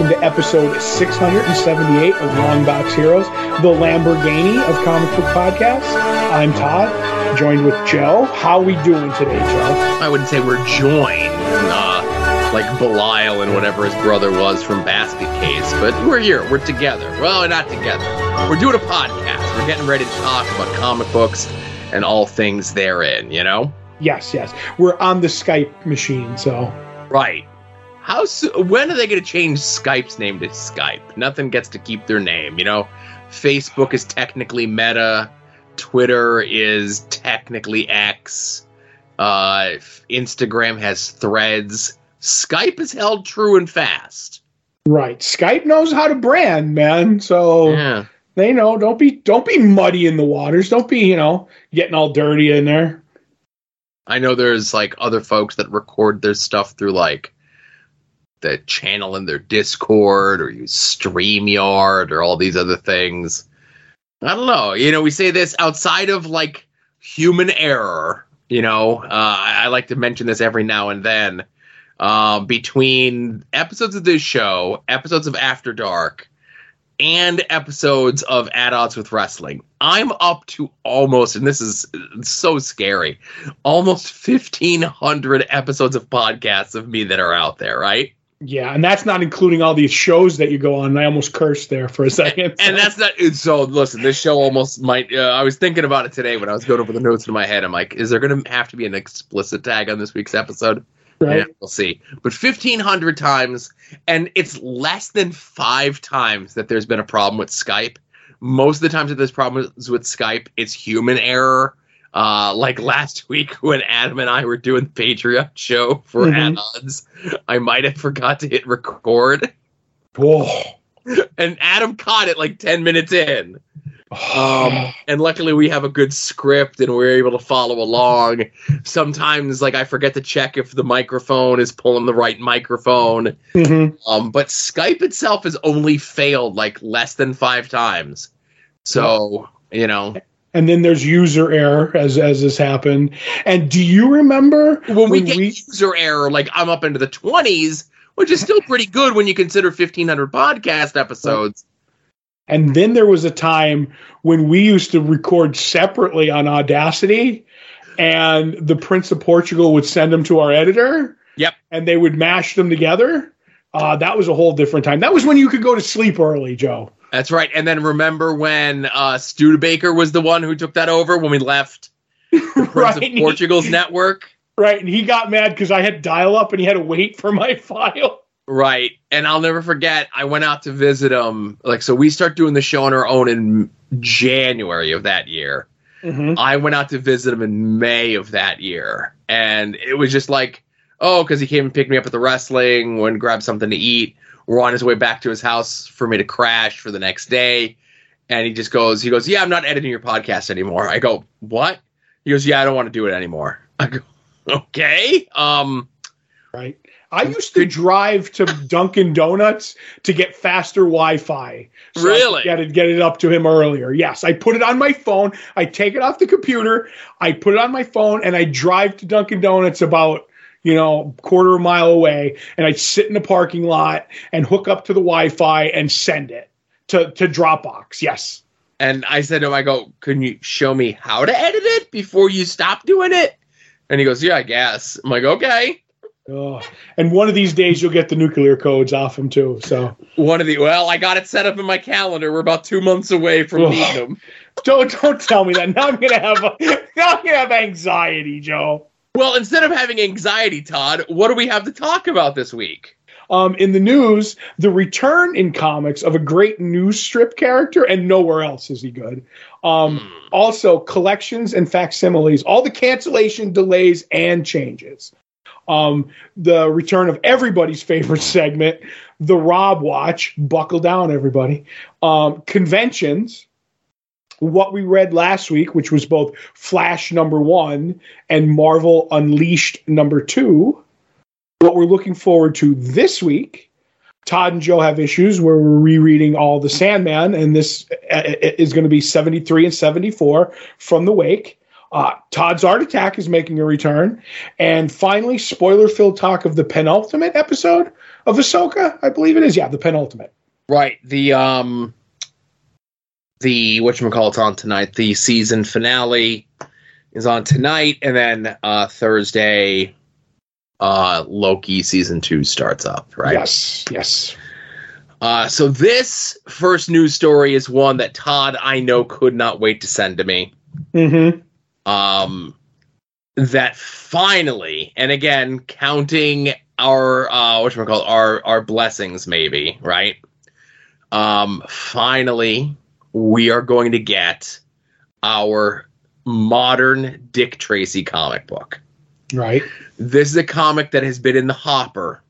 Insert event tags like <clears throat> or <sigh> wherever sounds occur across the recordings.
welcome to episode 678 of Longbox Heroes, the Lamborghini of comic book podcasts. I'm Todd, joined with Joe. How we doing today, Joe? I wouldn't say we're joined, uh, like Belial and whatever his brother was from Basket Case, but we're here. We're together. Well, we're not together. We're doing a podcast. We're getting ready to talk about comic books and all things therein, you know? Yes, yes. We're on the Skype machine, so. Right. How so, when are they going to change Skype's name to Skype? Nothing gets to keep their name, you know. Facebook is technically Meta, Twitter is technically X, uh, Instagram has Threads. Skype is held true and fast. Right. Skype knows how to brand, man. So Yeah. they know. Don't be don't be muddy in the waters. Don't be you know getting all dirty in there. I know there's like other folks that record their stuff through like the channel in their Discord or use StreamYard or all these other things. I don't know. You know, we say this outside of like human error. You know, uh, I, I like to mention this every now and then. Uh, between episodes of this show, episodes of After Dark, and episodes of At Odds with Wrestling, I'm up to almost, and this is so scary, almost 1,500 episodes of podcasts of me that are out there, right? Yeah, and that's not including all these shows that you go on. I almost cursed there for a second. And that's not so. Listen, this show almost might. Uh, I was thinking about it today when I was going over the notes in my head. I'm like, is there going to have to be an explicit tag on this week's episode? right. Yeah, we'll see. But 1,500 times, and it's less than five times that there's been a problem with Skype. Most of the times that there's problems with Skype, it's human error. Uh, like last <laughs> week when Adam and I were doing the Patreon show for Mhm. At Odds, I might have forgot to hit record, Whoa. <laughs> and Adam caught it like 10 minutes in. <sighs> Um, and luckily we have a good script and we're able to follow along. Sometimes, like I forget to check if the microphone is pulling the right microphone. Mhm. Um, but Skype itself has only failed like less than five times. So you know, And then there's user error as as this happened. And do you remember when we get user error, like I'm up into the twenties, which is still pretty good when you consider 1,500 podcast episodes. And then there was a time when we used to record separately on Audacity, and the Prince of Portugal would send them to our editor. Yep. And they would mash them together. Uh, that was a whole different time. That was when you could go to sleep early, Joe. That's right. And then remember when uh, Studebaker was the one who took that over when we left <laughs> Prince right. of Portugal's network? Right. And he got mad because I had dial up and he had to wait for my <laughs> file. Right. And I'll never forget, I went out to visit him. Like, so we start doing the show on our own in January of that year. Mhm. I went out to visit him in May of that year. And it was just like, oh, because he came and picked me up at the wrestling, went and grabbed something to eat. We're on his way back to his house for me to crash for the next day. And he just goes, he goes, yeah, I'm not editing your podcast anymore. I go, what? He goes, yeah, I don't want to do it anymore. I go, <laughs> okay. Um, Right. I used to drive to <laughs> Dunkin' Donuts to get faster Wi-Fi. Could Really? get it, get it up to him earlier. Yes, I put it on my phone. I take it off the computer. I put it on my phone, and I drive to Dunkin' Donuts about you know quarter of a mile away, and I'd sit in the parking lot and hook up to the Wi-Fi and send it to to Dropbox. Yes. And I said to him, I go, can you show me how to edit it before you stop doing it? And he goes, yeah, I guess. I'm like, okay. Oh. And one of these days you'll get the nuclear codes off him too. So One of the, well, I got it set up in my calendar. We're about two months away from meeting him. don't don't tell me that. Now I'm gonna have a, <laughs> now I'm gonna have anxiety, Joe. Well, instead of having anxiety, Todd, what do we have to talk about this week? Um, in the news, the return in comics of a great news strip character, and nowhere else is he good. Um, Hmm. Also, collections and facsimiles, all the cancellation, delays, and changes. Um, the return of everybody's favorite segment, the Rob Watch. Buckle down, everybody. Um, conventions. What we read last week, which was both Flash number one and Marvel Unleashed number two. What we're looking forward to this week. Todd and Joe have issues where we're rereading all the Sandman, and this uh, is going to be 73 and 74 from the Wake. Uh, Todd's Art Attack is making a return. And finally, spoiler filled talk of the penultimate episode of Ahsoka. I believe it is. Yeah, the penultimate. Right. The um the what call it's on tonight. The season finale is on tonight, and then uh Thursday uh Loki season two starts up, right? Yes, yes. Uh so this first news story is one that Todd I know could not wait to send to me. Mm-hmm. Um that finally, and again, counting our uh what call our our blessings maybe, right? Um finally we are going to get our modern Dick Tracy comic book. Right. This is a comic that has been in the hopper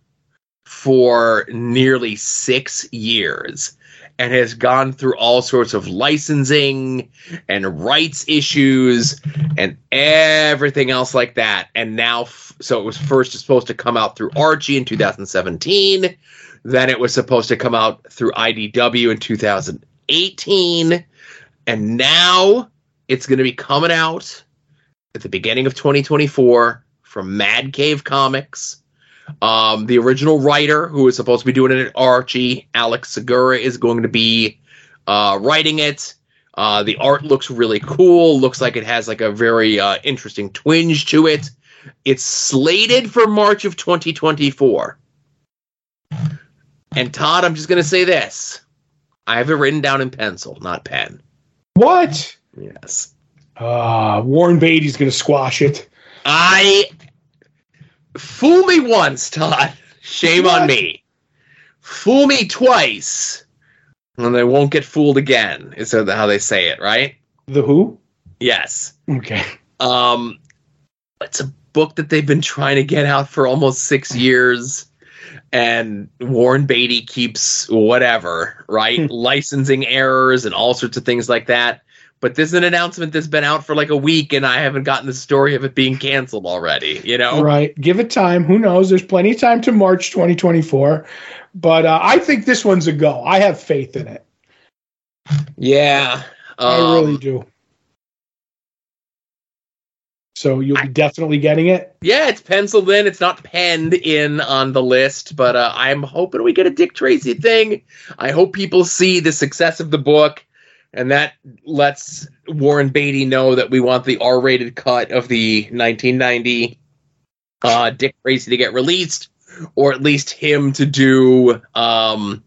for nearly six years and has gone through all sorts of licensing and rights issues and everything else like that. And now, so it was first supposed to come out through Archie in 2017. Then it was supposed to come out through IDW in 2018. And now it's going to be coming out at the beginning of 2024 from Mad Cave Comics. Um, the original writer, who is supposed to be doing it at Archie, Alex Segura, is going to be uh, writing it. Uh, the art looks really cool. Looks like it has like a very uh, interesting twinge to it. It's slated for March of 2024. And Todd, I'm just going to say this: I have it written down in pencil, not pen. What? Yes. Uh, Warren Beatty's going to squash it. I fool me once, Todd. <laughs> Shame what? on me. Fool me twice, and they won't get fooled again. Is how they say it, right? The Who? Yes. Okay. Um, it's a book that they've been trying to get out for almost six years, and Warren Beatty keeps whatever, right? <laughs> Licensing errors and all sorts of things like that. But this is an announcement that's been out for like a week, and I haven't gotten the story of it being canceled already. You know, right? Give it time. Who knows? There's plenty of time to March 2024. But uh, I think this one's a go. I have faith in it. Yeah, um, I really do. So you'll be I, definitely getting it. Yeah, it's penciled in. It's not penned in on the list, but uh, I'm hoping we get a Dick Tracy thing. I hope people see the success of the book and that lets Warren Beatty know that we want the R-rated cut of the 1990 uh, Dick Tracy to get released, or at least him to do um,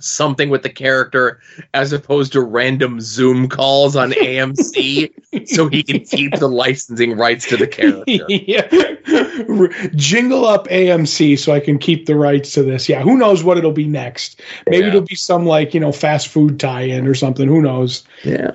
something with the character as opposed to random Zoom calls on AMC <laughs> so he can keep the licensing rights to the character. <laughs> yeah. Jingle up AMC so I can keep the rights to this. Yeah, who knows what it'll be next? Maybe yeah. it'll be some like, you know, fast food tie-in or something, who knows. Yeah.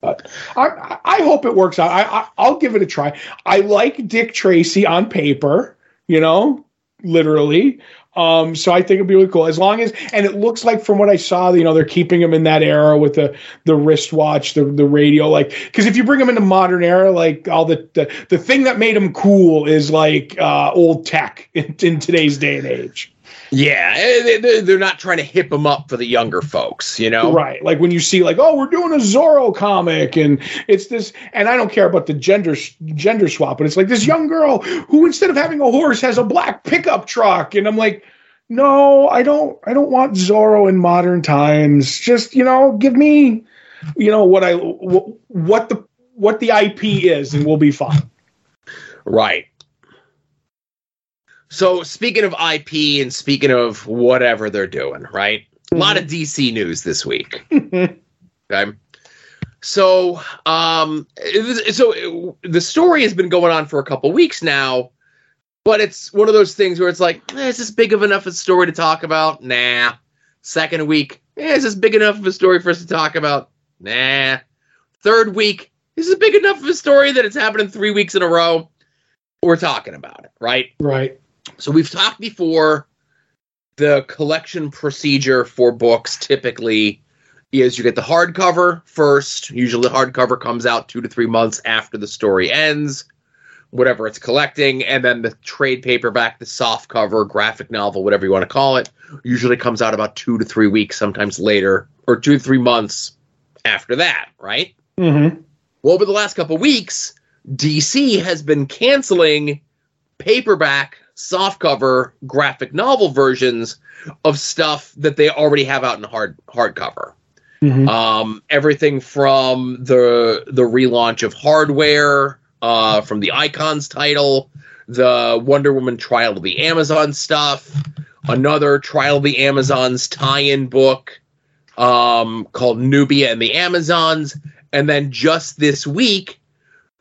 But I, I hope it works out. I, I I'll give it a try. I like Dick Tracy on paper, you know, literally. Um, so I think it'd be really cool as long as, and it looks like from what I saw, you know, they're keeping him in that era with the the wristwatch, the the radio, like because if you bring him into modern era, like all the the, the thing that made him cool is like uh, old tech <laughs> in, in today's day and age. Yeah, eh, they're not trying to hip them up for the younger folks, you know? Right. Like when you see, like, oh, we're doing a Zorro comic, and it's this, and I don't care about the gender gender swap, but it's like this young girl who, instead of having a horse, has a black pickup truck, and I'm like, no, I don't, I don't want Zorro in modern times. Just you know, give me, you know, what I what the what the IP is, and we'll be fine. Right. So speaking of IP and speaking of whatever they're doing, right? Mm-hmm. A lot of mm-hmm. DC news this week. okay. So, um, so the story has been going on for a couple weeks now, but it's one of those things where it's like, eh, is this big of enough of a story to talk about? Nah. Second week, eh, is this big enough of a story for us to talk about? Nah. Third week, is this big enough of a story that it's happening three weeks in a row? We're talking about it, right? Right. So we've talked before. The collection procedure for books typically is you get the hardcover first. Usually, the hardcover comes out two to three months after the story ends, whatever it's collecting, and then the trade paperback, the soft cover, graphic novel, whatever you want to call it, usually comes out about two to three weeks, sometimes later, or two to three months after that, right? Mm-hmm. Well, over the last couple weeks, DC has been canceling paperback softcover graphic novel versions of stuff that they already have out in hard hardcover. Mhm. Um, everything from the the relaunch of Hardware, uh, from the Icons title, the Wonder Woman Trial of the Amazon stuff, another Trial of the Amazons tie-in book um, called Nubia and the Amazons, and then just this week,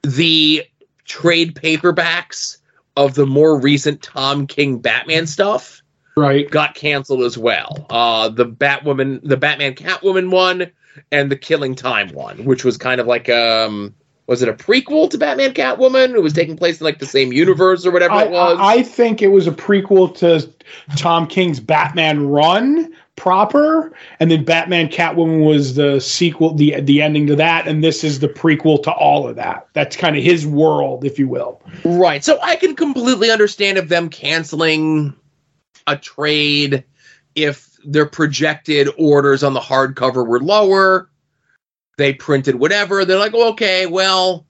the trade paperbacks of the more recent Tom King Batman stuff Right. got canceled as well. Uh, the Batwoman, the Batman Catwoman one, and the Killing Time one, which was kind of like um, was it a prequel to Batman Catwoman? It was taking place in like the same universe or whatever I, it was. I I think it was a prequel to Tom King's Batman Run proper, and then Batman Catwoman was the sequel, the the ending to that, and this is the prequel to all of that. That's kind of his world, if you will. Right. So I can completely understand if them canceling a trade if their projected orders on the hardcover were lower. They printed whatever. They're like, okay, well,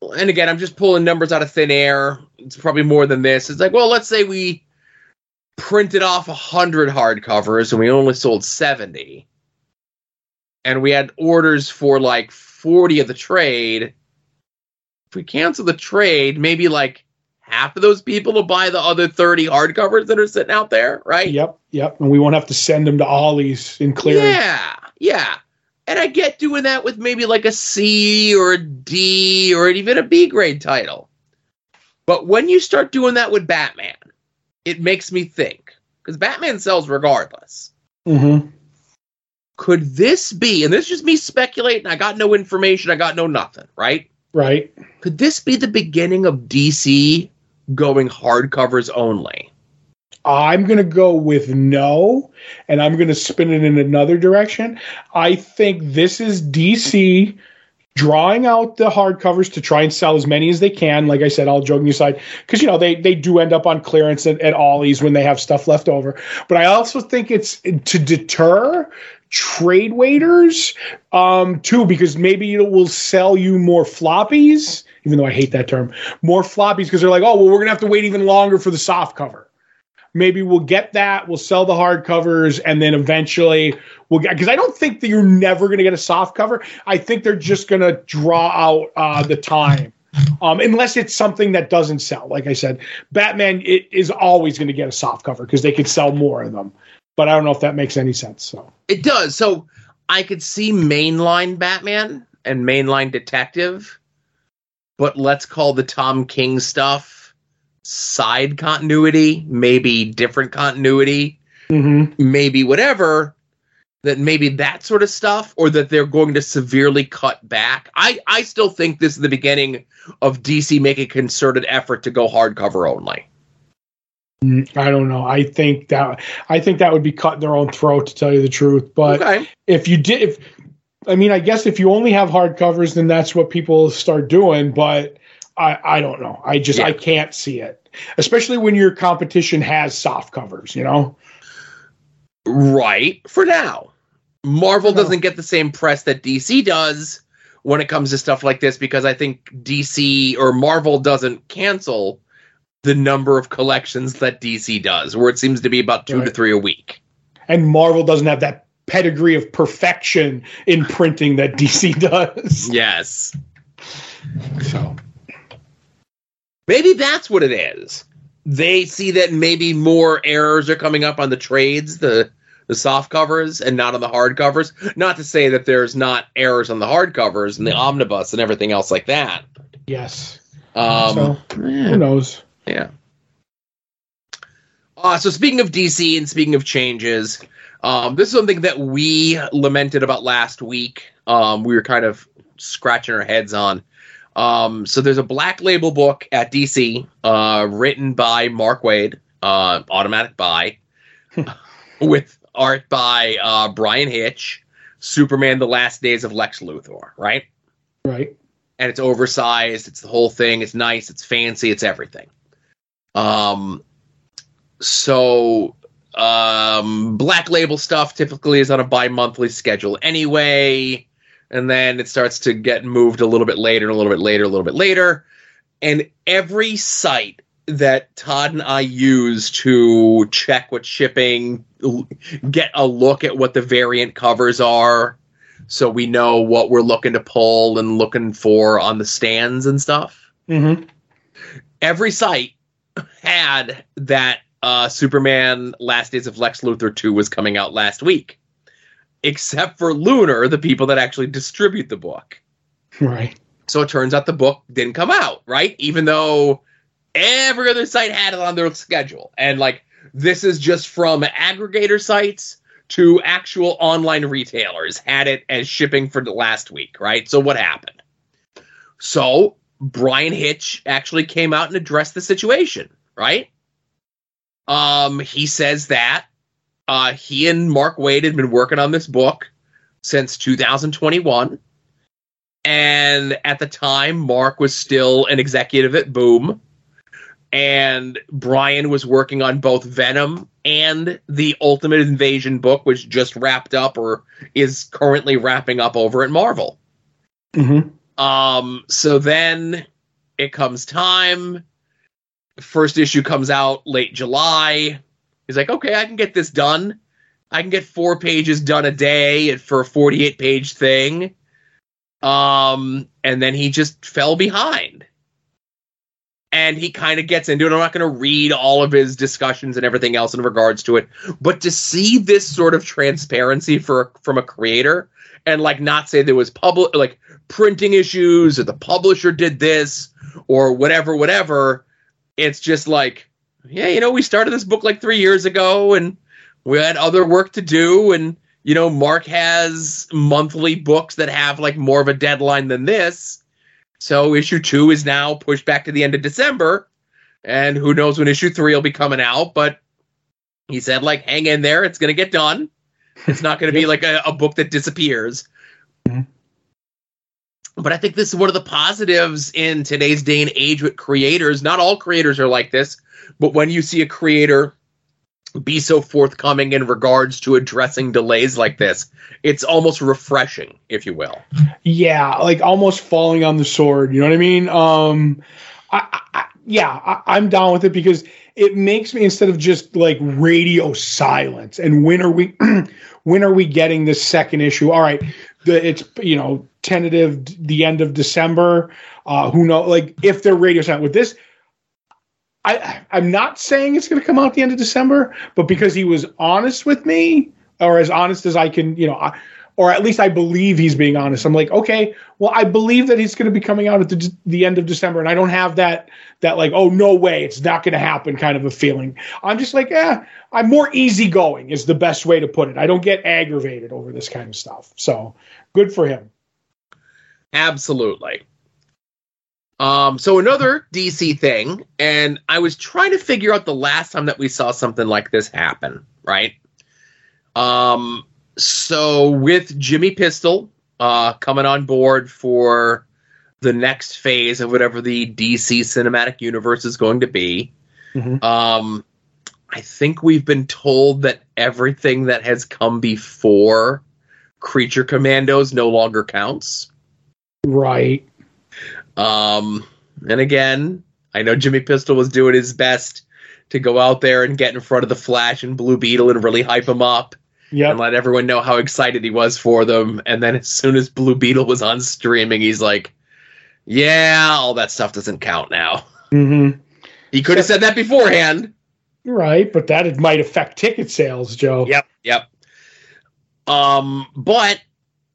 and again, I'm just pulling numbers out of thin air. It's probably more than this. It's like, well, let's say we printed off 100 hardcovers and we only sold 70. And we had orders for like 40 of the trade if we cancel the trade, maybe like half of those people will buy the other 30 hardcovers that are sitting out there, right? Yep, yep. And we won't have to send them to Ollie's in clearance. Yeah, yeah. And I get doing that with maybe like a C or a D or even a B grade title. But when you start doing that with Batman, it makes me think because Batman sells regardless. Mm-hmm. Could this be, and this is just me speculating, I got no information, I got no nothing, right? Right. Could this be the beginning of DC going hardcovers only? I'm going to go with no, and I'm going to spin it in another direction. I think this is DC drawing out the hardcovers to try and sell as many as they can. Like I said, all joking aside, because you know they they do end up on clearance at, at Ollie's when they have stuff left over. But I also think it's to deter trade waiters um, too, because maybe it will sell you more floppies. Even though I hate that term, more floppies because they're like, oh well, we're gonna have to wait even longer for the soft cover maybe we'll get that we'll sell the hardcovers and then eventually we'll get because i don't think that you're never going to get a soft cover. I think they're just going to draw out uh, the time um, unless it's something that doesn't sell. Like i said batman it is always going to get a soft cover because they could sell more of them. But i don't know if that makes any sense so. It does. So I could see mainline Batman and mainline Detective, but let's call the Tom King stuff side continuity, maybe different continuity, mm-hmm. maybe whatever. That maybe that sort of stuff, or that they're going to severely cut back. I, I still think this is the beginning of DC making a concerted effort to go hardcover only. i don't know i think that i think that would be cutting their own throat to tell you the truth but okay. if you did if i mean i guess if you only have hardcovers then that's what people start doing but i i don't know i just Yeah. i can't see it especially when your competition has soft covers you know Right. For now. Marvel now. doesn't get the same press that DC does when it comes to stuff like this because I think DC or Marvel doesn't cancel the number of collections that DC does, where it seems to be about two to three a week. and marvel doesn't have that pedigree of perfection in printing that dc <laughs> does Yes. so Maybe that's what it is. They see that maybe more errors are coming up on the trades, the the soft covers, and not on the hard covers. Not to say that there's not errors on the hard covers and the omnibus and everything else like that. yes Um, so who knows Yeah. Uh, so speaking of DC and speaking of changes, um, this is something that we lamented about last week. Um, we were kind of scratching our heads on. Um, so there's a black label book at DC, uh, written by Mark Waid, uh, automatic buy, <laughs> with art by uh, Bryan Hitch, Superman: The Last Days of Lex Luthor, right? right and it's oversized. It's the whole thing. It's nice. It's fancy. It's everything. Um, so um, black label stuff typically is on a bi-monthly schedule anyway, and then it starts to get moved a little bit later, a little bit later, a little bit later, and every site that Todd and I use to check what shipping, get a look at what the variant covers are, so we know what we're looking to pull and looking for on the stands and stuff. Mm-hmm. Every site had that uh, Superman Last Days of Lex Luthor 2 was coming out last week, except for Lunar, the people that actually distribute the book. Right. So it turns out the book didn't come out, right? Even though every other site had it on their schedule. And like this is just from aggregator sites to actual online retailers had it as shipping for the last week, right? So what happened? So Bryan Hitch actually came out and addressed the situation, right? Um, he says that uh, he and Mark Waid had been working on this book since 2021 and at the time mark was still an executive at boom. And Bryan was working on both venom and the ultimate invasion book which just wrapped up or is currently wrapping up over at marvel. Mm-hmm. um so then it comes time. First issue comes out late july he's like okay i can get this done i can get four pages done a day for a 48 page thing um, and then he just fell behind. And he kind of gets into it. I'm not going to read all of his discussions and everything else in regards to it, but to see this sort of transparency for from a creator and like not say there was public like printing issues or the publisher did this or whatever, whatever. It's just like, yeah, you know, we started this book like three years ago and we had other work to do and you know, Mark has monthly books that have like more of a deadline than this. So issue two is now pushed back to the end of December. And who knows when issue three will be coming out. But he said, like, hang in there. It's going to get done. It's not going to be <laughs> like a, a, book that disappears. But I think this is one of the positives in today's day and age with creators. Not all creators are like this, but when you see a creator be so forthcoming in regards to addressing delays like this. It's almost refreshing, if you will. Yeah, like almost falling on the sword. You know what I mean? Um, I, I, yeah, I, I'm down with it because it makes me instead of just like radio silence. And when are we? <clears throat> when are we getting this second issue? All right, the it's you know tentative the end of December. Uh, who know? Like if they're radio silent with this. I, I'm not saying it's going to come out the end of December, but because he was honest with me, or as honest as I can, you know, I, or at least I believe he's being honest. I'm like, okay, well, I believe that he's going to be coming out at the, the end of December, and I don't have that that like, oh no way, it's not going to happen kind of a feeling. I'm just like, yeah, I'm more easygoing is the best way to put it. I don't get aggravated over this kind of stuff. So good for him. Absolutely. Um, so another DC thing, and I was trying to figure out the last time that we saw something like this happen, right? Um, so with Jimmy Pistol uh, coming on board for the next phase of whatever the DC cinematic universe is going to be, Mhm. um, I think we've been told that everything that has come before Creature Commandos no longer counts. Right. Um, and again, I know Jimmy Pistol was doing his best to go out there and get in front of the Flash and Blue Beetle and really hype him up Yep. and let everyone know how excited he was for them. And then as soon as Blue Beetle was on streaming, he's like, "Yeah, all that stuff doesn't count now." hmm He could have said that beforehand. Right, but that it might affect ticket sales, Joe. Yep, yep. Um, but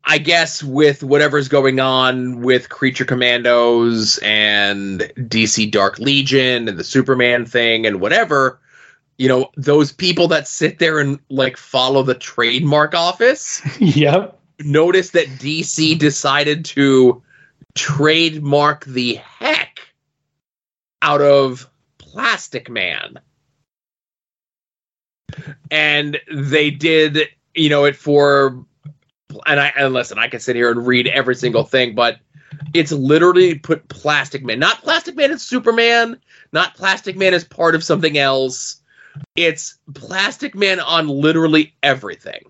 I guess with whatever's going on with Creature Commandos and DC Dark Legion and the Superman thing and whatever, you know, those people that sit there and like follow the trademark office <laughs> yep. notice that DC decided to trademark the heck out of Plastic Man. And they did, you know, it for and I and listen, I can sit here and read every single thing, but it's literally put Plastic Man, not Plastic Man as Superman, not Plastic Man as part of something else. It's Plastic Man on literally everything.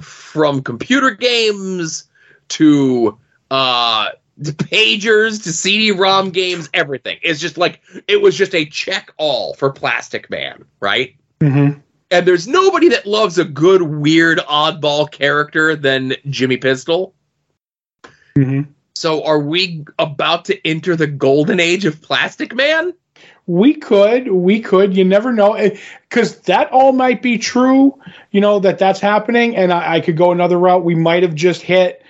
From computer games to uh to pagers to CD-ROM games, everything. It's just like it was just a check all for Plastic Man, right? Mm-hmm. And there's nobody that loves a good, weird, oddball character than Jimmy Pistol. Mm-hmm. So are we about to enter the golden age of Plastic Man? We could, we could. You never know, eh, because that all might be true. You know that that's happening, and I, I could go another route. We might have just hit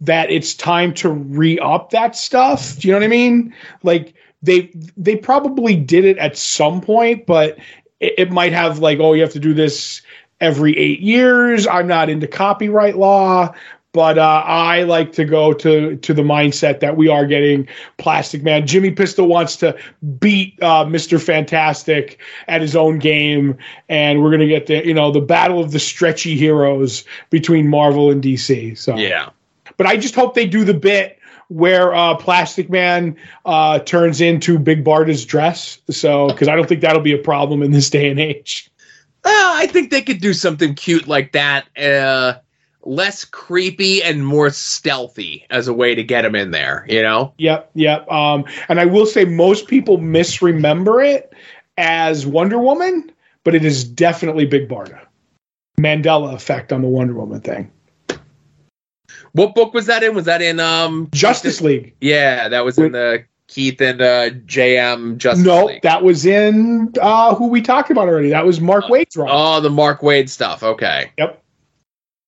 that it's time to re up that stuff. Do you know what I mean? Like they they probably did it at some point, but it, it might have like, oh, you have to do this every eight years. I'm not into copyright law, but uh, I like to go to to the mindset that we are getting Plastic Man. Jimmy Pistol wants to beat uh, Mister Fantastic at his own game, and we're gonna get the you know the battle of the stretchy heroes between Marvel and DC. So Yeah. but I just hope they do the bit where uh, Plastic Man uh, turns into Big Barda's dress. So because I don't think that'll be a problem in this day and age. Uh, I think they could do something cute like that, uh, less creepy and more stealthy as a way to get him in there. You know? Yep, yep. Um, and I will say most people misremember it as Wonder Woman, but it is definitely Big Barda. Mandela effect on the Wonder Woman thing. What book was that in? Was that in um Justice League. Yeah, that was in the Keith and uh, JM Justice League. No, League. that was in uh, who we talked about already. That was Mark Waid's run. Oh, the Mark Waid stuff. Okay. Yep.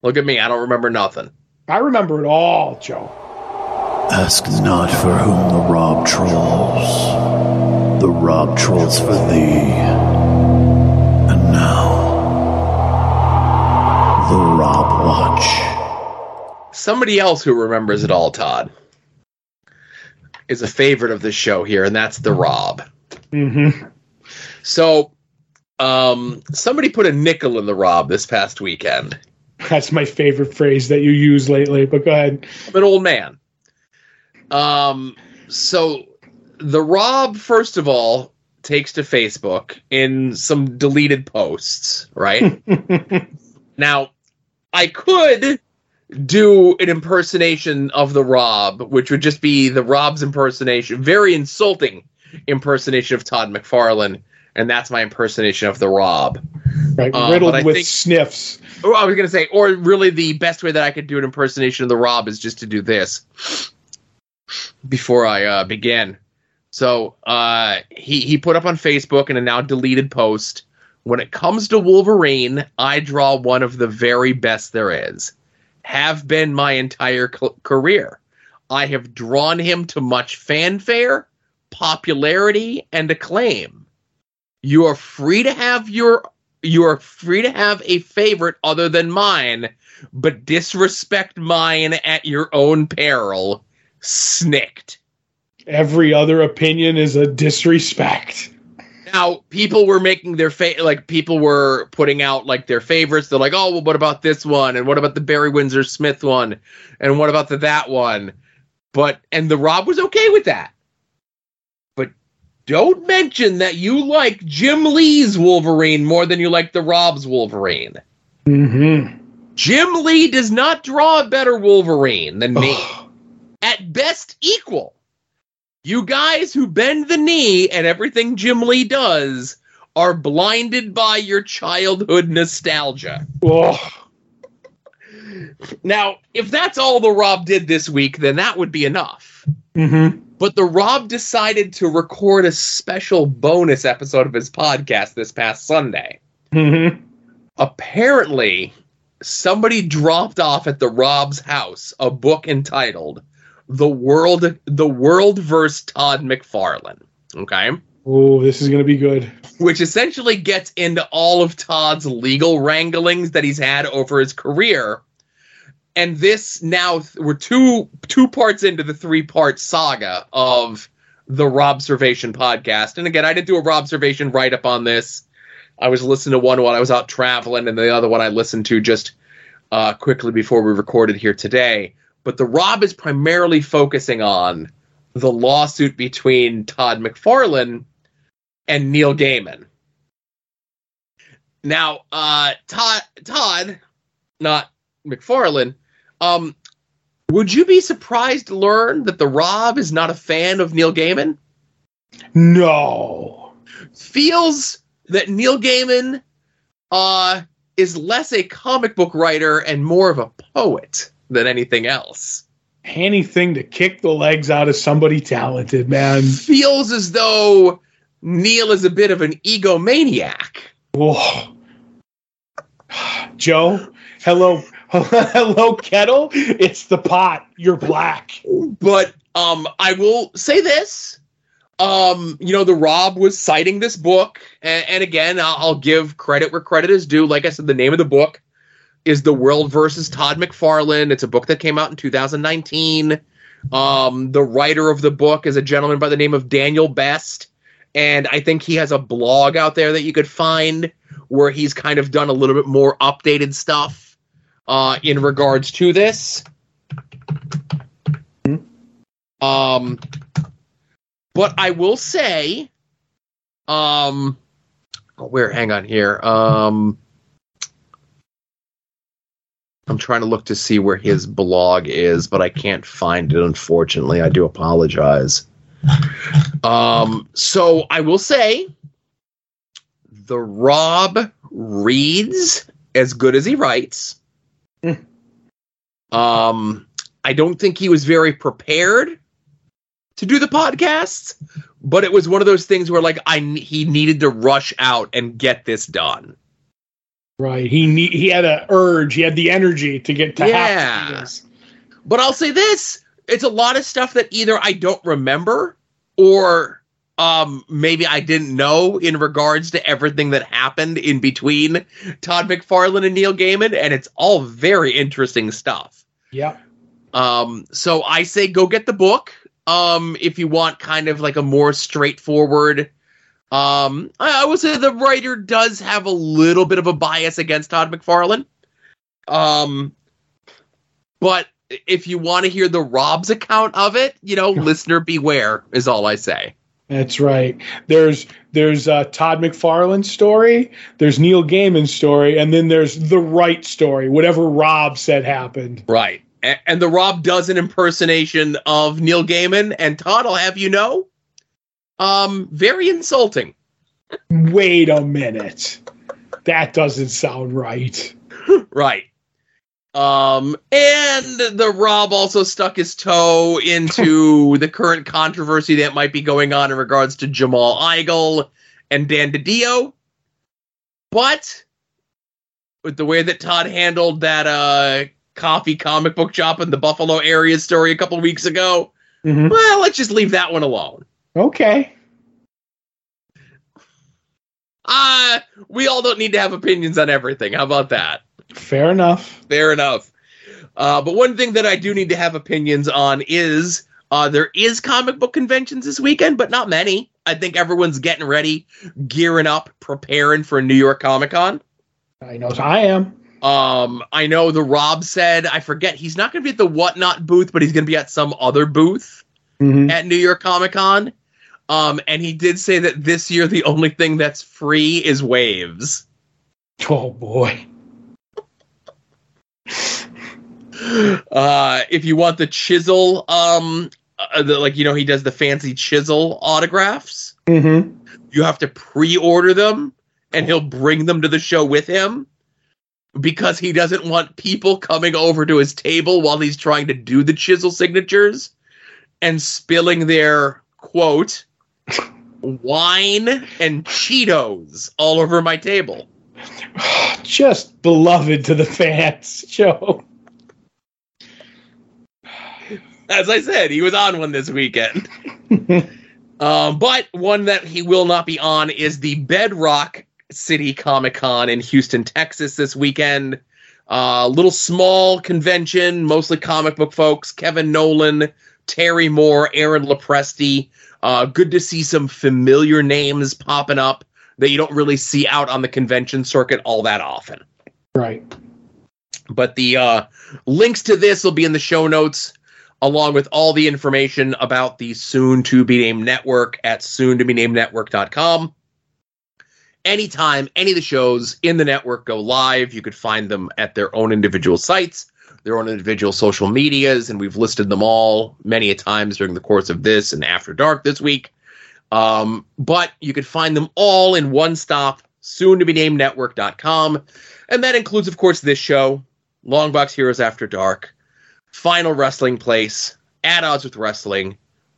Look at me. I don't remember nothing. I remember it all, Joe. Ask not for whom the rob trolls. The rob trolls for thee. And now, the Rob Watch. Somebody else who remembers it all, Todd, is a favorite of the show here, and that's the Rob. Mm-hmm. So, um, somebody put a nickel in the Rob this past weekend. That's my favorite phrase that you use lately. But go ahead. I'm an old man. Um, so the Rob, first of all, takes to Facebook in some deleted posts, right? <laughs> now, I could do an impersonation of the Rob, which would just be the Rob's impersonation, very insulting impersonation of Todd McFarlane, and that's my impersonation of the Rob. right, Uh, riddled with think- sniffs. Oh, I was gonna say, or really, the best way that I could do an impersonation of the Rob is just to do this before I uh, begin. So uh, he he put up on Facebook in a now deleted post. When it comes to Wolverine, I draw one of the very best there is. Have been my entire c- career. I have drawn him to much fanfare, popularity, and acclaim. You are free to have your you are free to have a favorite other than mine, but disrespect mine at your own peril. Snicked. Every other opinion is a disrespect. Now, people were making their fa- like people were putting out like their favorites. They're like, "Oh, well, what about this one? And what about the Barry Windsor Smith one? And what about the that one?" But and the Rob was okay with that. Don't mention that you like Jim Lee's Wolverine more than you like the Rob's Wolverine. Mm-hmm. Jim Lee does not draw a better Wolverine than me. At best, equal. You guys who bend the knee at everything Jim Lee does are blinded by your childhood nostalgia. Now, if that's all the Rob did this week, then that would be enough. Mm-hmm. But the Rob decided to record a special bonus episode of his podcast this past Sunday. Mm-hmm. apparently somebody dropped off at the Rob's house a book entitled "The World The World vs. Todd McFarlane." Okay, Oh, this is gonna be good. which essentially gets into all of Todd's legal wranglings that he's had over his career. And this now we're two two parts into the three part saga of the Rob Robservation podcast. And again, I didn't do a Rob Robservation write up on this. I was listening to one while I was out traveling, and the other one I listened to just uh, quickly before we recorded here today. But the Rob is primarily focusing on the lawsuit between Todd McFarlane and Neil Gaiman. Now, uh, Todd, Todd, not McFarlane, um, Would you be surprised to learn that the Rob is not a fan of Neil Gaiman? No. Feels that Neil Gaiman uh, is less a comic book writer and more of a poet than anything else. Anything to kick the legs out of somebody talented, man. Feels as though Neil is a bit of an egomaniac. Whoa. <sighs> Joe, hello, <laughs> hello, kettle. It's the pot. You're black. But um, I will say this. Um, you know, the Rob was citing this book, and, and again, I'll, I'll give credit where credit is due. Like I said, the name of the book is The World versus Todd McFarlane. It's a book that came out in 2019. Um, the writer of the book is a gentleman by the name of Daniel Best, and I think he has a blog out there that you could find where he's kind of done a little bit more updated stuff uh, in regards to this. Um, but I will say, um, oh, where? Hang on here. Um, I'm trying to look to see where his blog is, but I can't find it. Unfortunately, I do apologize. Um, so I will say, the Rob reads as good as he writes. <laughs> Um, I don't think he was very prepared to do the podcast, but it was one of those things where like I he needed to rush out and get this done. Right. He need, he had an urge. He had the energy to get to Yeah. this. But I'll say this, it's a lot of stuff that either I don't remember or um maybe I didn't know in regards to everything that happened in between Todd McFarlane and Neil Gaiman and it's all very interesting stuff. Yeah. Um, so I say go get the book. Um, if you want kind of like a more straightforward. Um, I, I would say the writer does have a little bit of a bias against Todd McFarlane. Um, but if you want to hear the Rob's account of it, you know, <laughs> listener beware is all I say. That's right. There's there's uh, Todd McFarlane's story. There's Neil Gaiman's story, and then there's the right story. Whatever Rob said happened. Right. And, and the Rob does an impersonation of Neil Gaiman, and Todd, I'll have you know, um, very insulting. Wait a minute. That doesn't sound right. <laughs> Right. Um, and the Rob also stuck his toe into <laughs> the current controversy that might be going on in regards to Jamal Igle and Dan DiDio. But with the way that Todd handled that uh coffee comic book shop in the Buffalo area story a couple weeks ago, Mhm. well, let's just leave that one alone. Okay. Uh, we all don't need to have opinions on everything. How about that? Fair enough. Fair enough. Uh, but one thing that I do need to have opinions on is uh, there is comic book conventions this weekend, but not many. I think everyone's getting ready, gearing up, preparing for New York Comic Con. I know I am. Um, I know the Rob said I forget he's not going to be at the Whatnot booth, but he's going to be at some other booth Mhm. at New York Comic Con. Um, and he did say that this year the only thing that's free is waves. Oh boy. Uh if you want the chisel um uh, the, like you know he does the fancy chisel autographs Mm-hmm. you have to pre-order them and he'll bring them to the show with him because he doesn't want people coming over to his table while he's trying to do the chisel signatures and spilling their quote wine and cheetos all over my table <sighs> Just beloved to the fans, <laughs> Joe. <laughs> as i said he was on one this weekend <laughs> Um, but one that he will not be on is the Bedrock City Comic Con in Houston, Texas this weekend. Uh, little small convention, mostly comic book folks. Kevin Nowlan, Terry Moore, Aaron Lopresti. Uh, good to see some familiar names popping up that you don't really see out on the convention circuit all that often. Right. But the uh, links to this will be in the show notes, along with all the information about the soon to be named network at soon to be named network.com. Anytime any of the shows in the network go live, you could find them at their own individual sites. their own individual social medias, and we've listed them all many a times during the course of this and After Dark this week. Um, but you could find them all in one stop, soon to be named network.com. And that includes, of course, this show, Longbox Heroes After Dark, Final Wrestling Place, At Odds with Wrestling,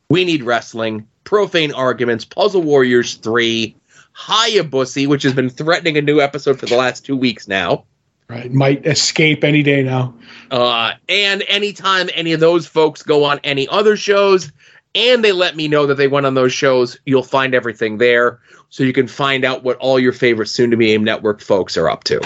We Need Wrestling, Profane Arguments, Puzzle Warriors 3, Hayabusa, which has been threatening a new episode for the last two weeks now. Right. Might escape any day now. Uh, and anytime any of those folks go on any other shows and they let me know that they went on those shows, you'll find everything there. So you can find out what all your favorite soon to be AIM network folks are up to.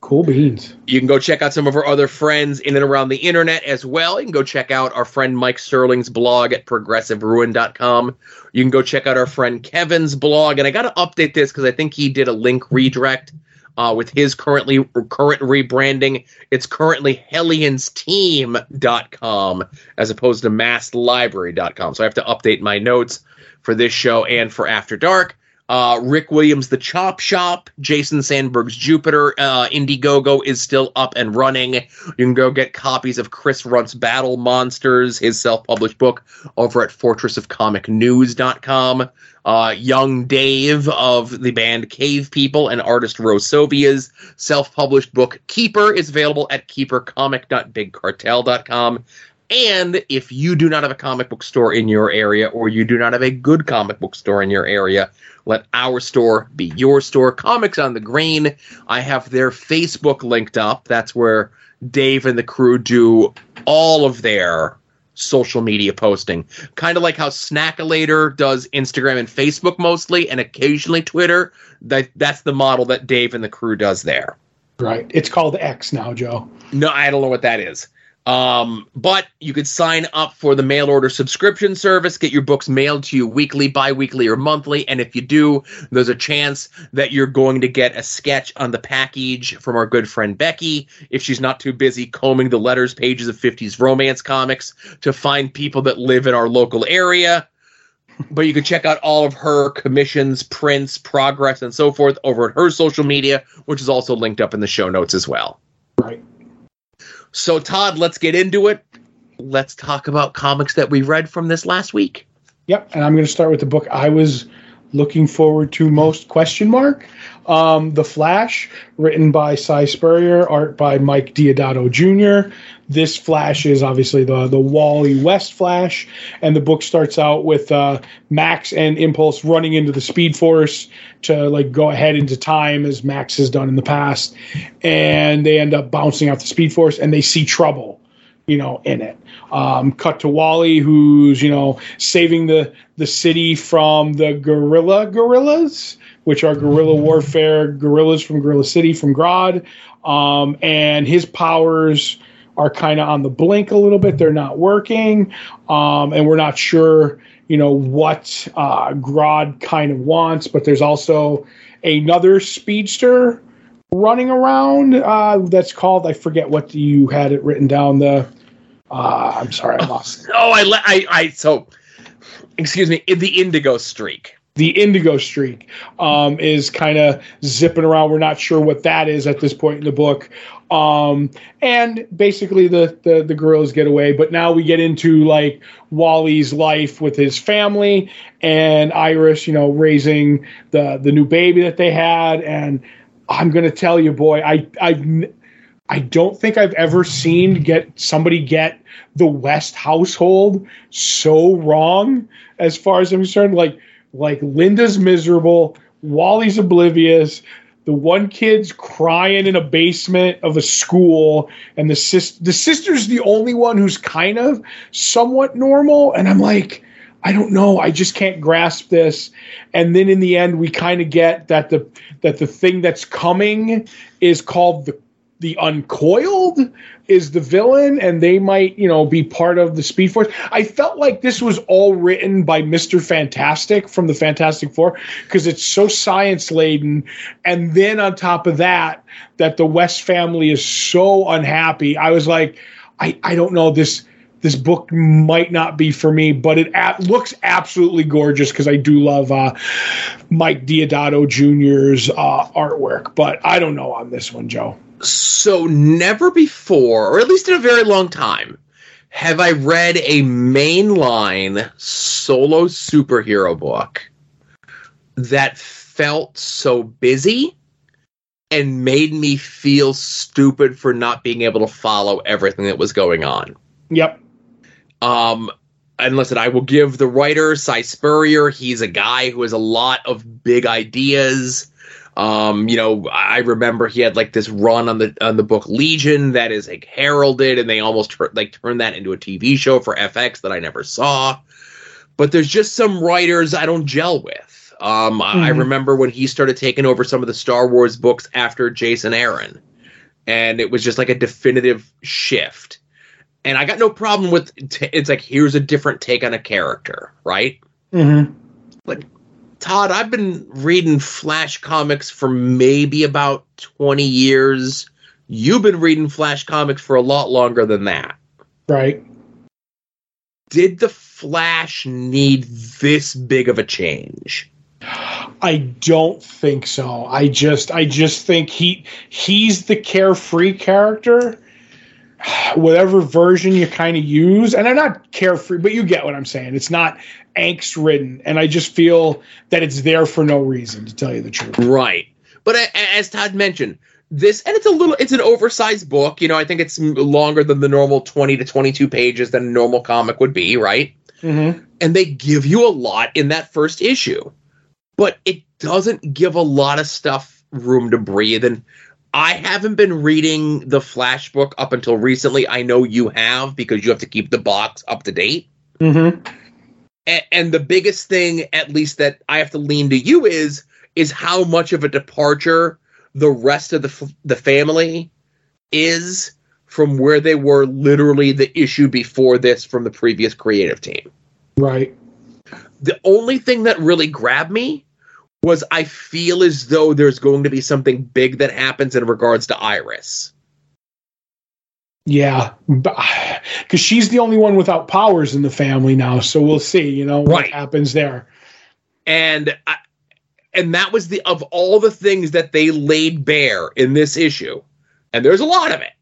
Cool beans. You can go check out some of our other friends in and around the internet as well. You can go check out our friend Mike Sterling's blog at progressiveruin.com. You can go check out our friend Kevin's blog. And I got to update this because I think he did a link redirect uh, with his currently current rebranding. It's currently HellionsTeam.com as opposed to MassLibrary.com. So I have to update my notes for this show and for After Dark. Uh, Rick Williams, The Chop Shop, Jason Sandberg's Jupiter, uh, Indiegogo is still up and running. You can go get copies of Chris Runt's Battle Monsters, his self published book, over at fortressofcomicnews.com. Uh, Young Dave of the band Cave People and artist Rosovia's self published book Keeper is available at keepercomic.bigcartel.com. And if you do not have a comic book store in your area or you do not have a good comic book store in your area, let our store be your store. Comics on the Green. I have their Facebook linked up. That's where Dave and the crew do all of their social media posting. Kind of like how Snackalator does Instagram and Facebook mostly and occasionally Twitter. That that's the model that Dave and the crew does there. Right. It's called X now, Joe. No, I don't know what that is. Um, but you could sign up for the mail order subscription service, get your books mailed to you weekly, bi weekly, or monthly. And if you do, there's a chance that you're going to get a sketch on the package from our good friend Becky if she's not too busy combing the letters pages of 50s romance comics to find people that live in our local area. But you can check out all of her commissions, prints, progress, and so forth over at her social media, which is also linked up in the show notes as well. So, Todd, let's get into it. Let's talk about comics that we read from this last week. Yep, and I'm going to start with the book I was looking forward to most question mark. Um, the flash written by si spurrier art by mike deodato jr this flash is obviously the the wally west flash and the book starts out with uh, max and impulse running into the speed force to like go ahead into time as max has done in the past and they end up bouncing off the speed force and they see trouble you know in it um, cut to Wally, who's you know saving the the city from the gorilla gorillas, which are guerrilla warfare gorillas from Gorilla City from Grodd, um, and his powers are kind of on the blink a little bit. They're not working, um, and we're not sure you know what uh, Grodd kind of wants. But there's also another speedster running around uh, that's called I forget what you had it written down the uh, I'm sorry, I lost. <laughs> Oh, I, I, I, so, excuse me, the Indigo Streak. The Indigo Streak um, is kind of zipping around. We're not sure what that is at this point in the book. Um, and basically, the, the the girls get away. But now we get into like Wally's life with his family and Iris, you know, raising the the new baby that they had. And I'm gonna tell you, boy, I I I don't think I've ever seen get somebody get the West household so wrong as far as I'm concerned. Like like Linda's miserable, Wally's oblivious, the one kid's crying in a basement of a school, and the sis the sister's the only one who's kind of somewhat normal. And I'm like, I don't know. I just can't grasp this. And then in the end, we kind of get that the that the thing that's coming is called the the uncoiled is the villain and they might you know be part of the speed force i felt like this was all written by mr fantastic from the fantastic four because it's so science laden and then on top of that that the west family is so unhappy i was like i i don't know this this book might not be for me, but it looks absolutely gorgeous because I do love uh, Mike Deodato Jr.'s uh, artwork. But I don't know on this one, Joe. So never before, or at least in a very long time, have I read a mainline solo superhero book that felt so busy and made me feel stupid for not being able to follow everything that was going on. Yep. Um, and listen, I will give the writer Si Spurrier. He's a guy who has a lot of big ideas. Um, you know, I remember he had like this run on the on the book Legion that is like heralded, and they almost like turned that into a TV show for FX that I never saw. But there's just some writers I don't gel with. Um, I- I remember when he started taking over some of the Star Wars books after Jason Aaron, and it was just like a definitive shift. And I got no problem with t- it's like here's a different take on a character, right? Mm-hmm. Todd, I've been reading Flash comics for maybe about 20 years. You've been reading Flash comics for a lot longer than that. Right. Did the Flash need this big of a change? I don't think so. I just I just think he he's the carefree character. Whatever version you kind of use, and I'm not carefree, but you get what I'm saying. It's not angst ridden, and I just feel that it's there for no reason, to tell you the truth. Right. But as Todd mentioned, this and it's a little it's an oversized book, you know, I think it's longer than the normal 20 to 22 pages than a normal comic would be, right? Mm-hmm. and they give you a lot in that first issue, but it doesn't give a lot of stuff room to breathe. And I haven't been reading the Flash book up until recently. I know you have because you have to keep the box up to date. Mm-hmm. And, and the biggest thing, at least that I have to lean to you, is is how much of a departure the rest of the f- the family is from where they were literally the issue before this from the previous creative team. Right. the only thing that really grabbed me was I feel as though there's going to be something big that happens in regards to Iris. Yeah, because <sighs> she's the only one without powers in the family now. So we'll see. You know what Right. happens there. And I, and that was the of all the things that they laid bare in this issue. And there's a lot of it.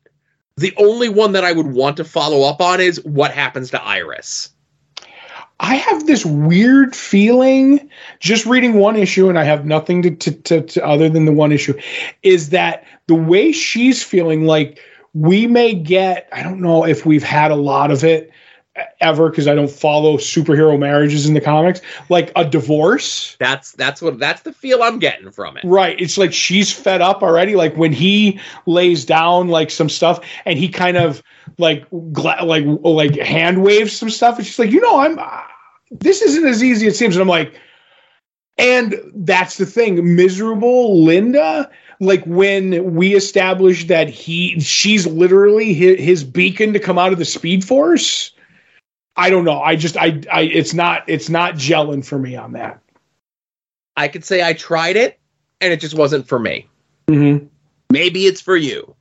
The only one that I would want to follow up on is what happens to Iris. I have this weird feeling, just reading one issue, and I have nothing to, to, to, to other than the one issue, is that the way she's feeling, like we may get, I don't know if we've had a lot of it ever because I don't follow superhero marriages in the comics, like a divorce. That's that's what that's the feel I'm getting from it. Right. It's like she's fed up already. Like when he lays down like some stuff and he kind of like gla- like like hand waves some stuff and she's like, "You know, I'm uh, this isn't as easy as it seems." And I'm like and that's the thing, miserable Linda like when we established that he she's literally his, his beacon to come out of the speed force i don't know i just i i it's not it's not gelling for me on that I could say I tried it and it just wasn't for me. mm-hmm. maybe it's for you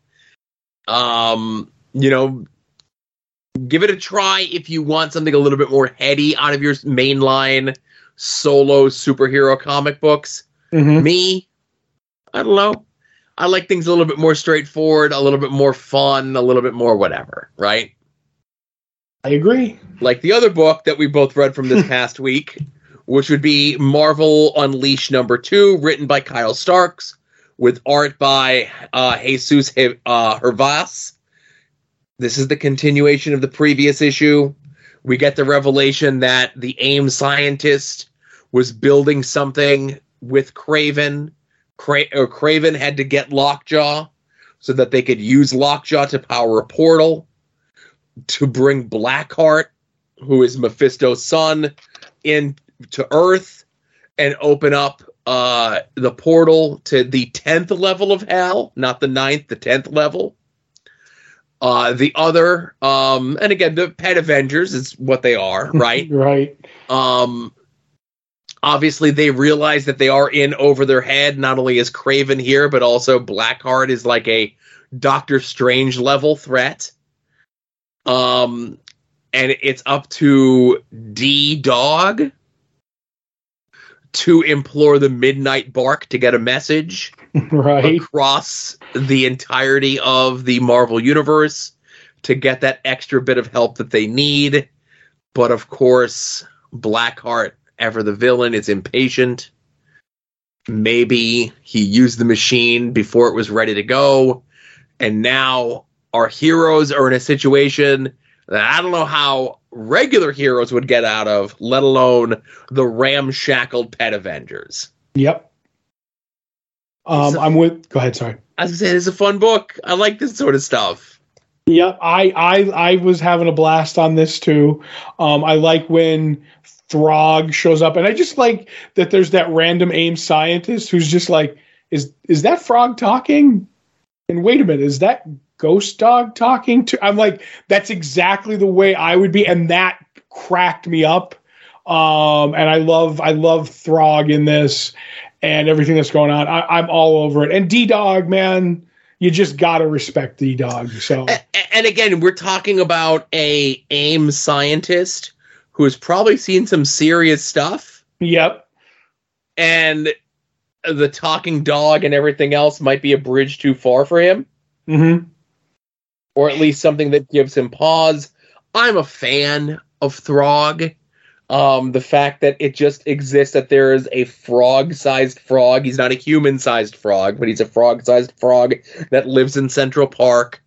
um you know give it a try if you want something a little bit more heady out of your mainline solo superhero comic books Mm-hmm. me i don't know i like things a little bit more straightforward a little bit more fun a little bit more whatever right i agree like the other book that we both read from this <laughs> past week, which would be Marvel Unleashed number two, written by Kyle Starks, with art by uh, Jesus uh, Hervas. This is the continuation of the previous issue. We get the revelation that the AIM scientist was building something with Kraven. Cra- or Kraven had to get Lockjaw so that they could use Lockjaw to power a portal to bring Blackheart who is Mephisto's son, in to Earth and open up uh, the portal to the tenth level of hell, not the ninth, the tenth level. Uh, the other, um, and again, the Pet Avengers is what they are, <laughs> right? right um, obviously, they realize that they are in over their head. Not only is Kraven here, but also Blackheart is like a Doctor Strange level threat. Um, and it's up to D Dog to implore the midnight bark to get a message <laughs> right. across the entirety of the Marvel universe to get that extra bit of help that they need. But of course, Blackheart, ever the villain, is impatient. Maybe he used the machine before it was ready to go. And now our heroes are in a situation that I don't know how regular heroes would get out of, let alone the ramshackled pet Avengers. Yep. Um, So- I'm with. Go ahead. Sorry. I was it's a fun book. I like this sort of stuff. Yep. I I I was having a blast on this too. Um, I like when Throg shows up, and I just like that. There's that random AIM scientist who's just like, is is that frog talking? And wait a minute, is that ghost dog talking to? I'm like, that's exactly the way I would be, and that cracked me up. Um, and I love I love Throg in this and everything that's going on. I, I'm all over it. And D Dog, man, you just gotta respect D Dog. So A- a- And again, we're talking about a AIM scientist who has probably seen some serious stuff, yep, and the talking dog and everything else might be a bridge too far for him, hmm or at least something that gives him pause. I'm a fan of Throg. Um, the fact that it just exists that there is a frog-sized frog. He's not a human-sized frog, but he's a frog-sized frog that lives in Central Park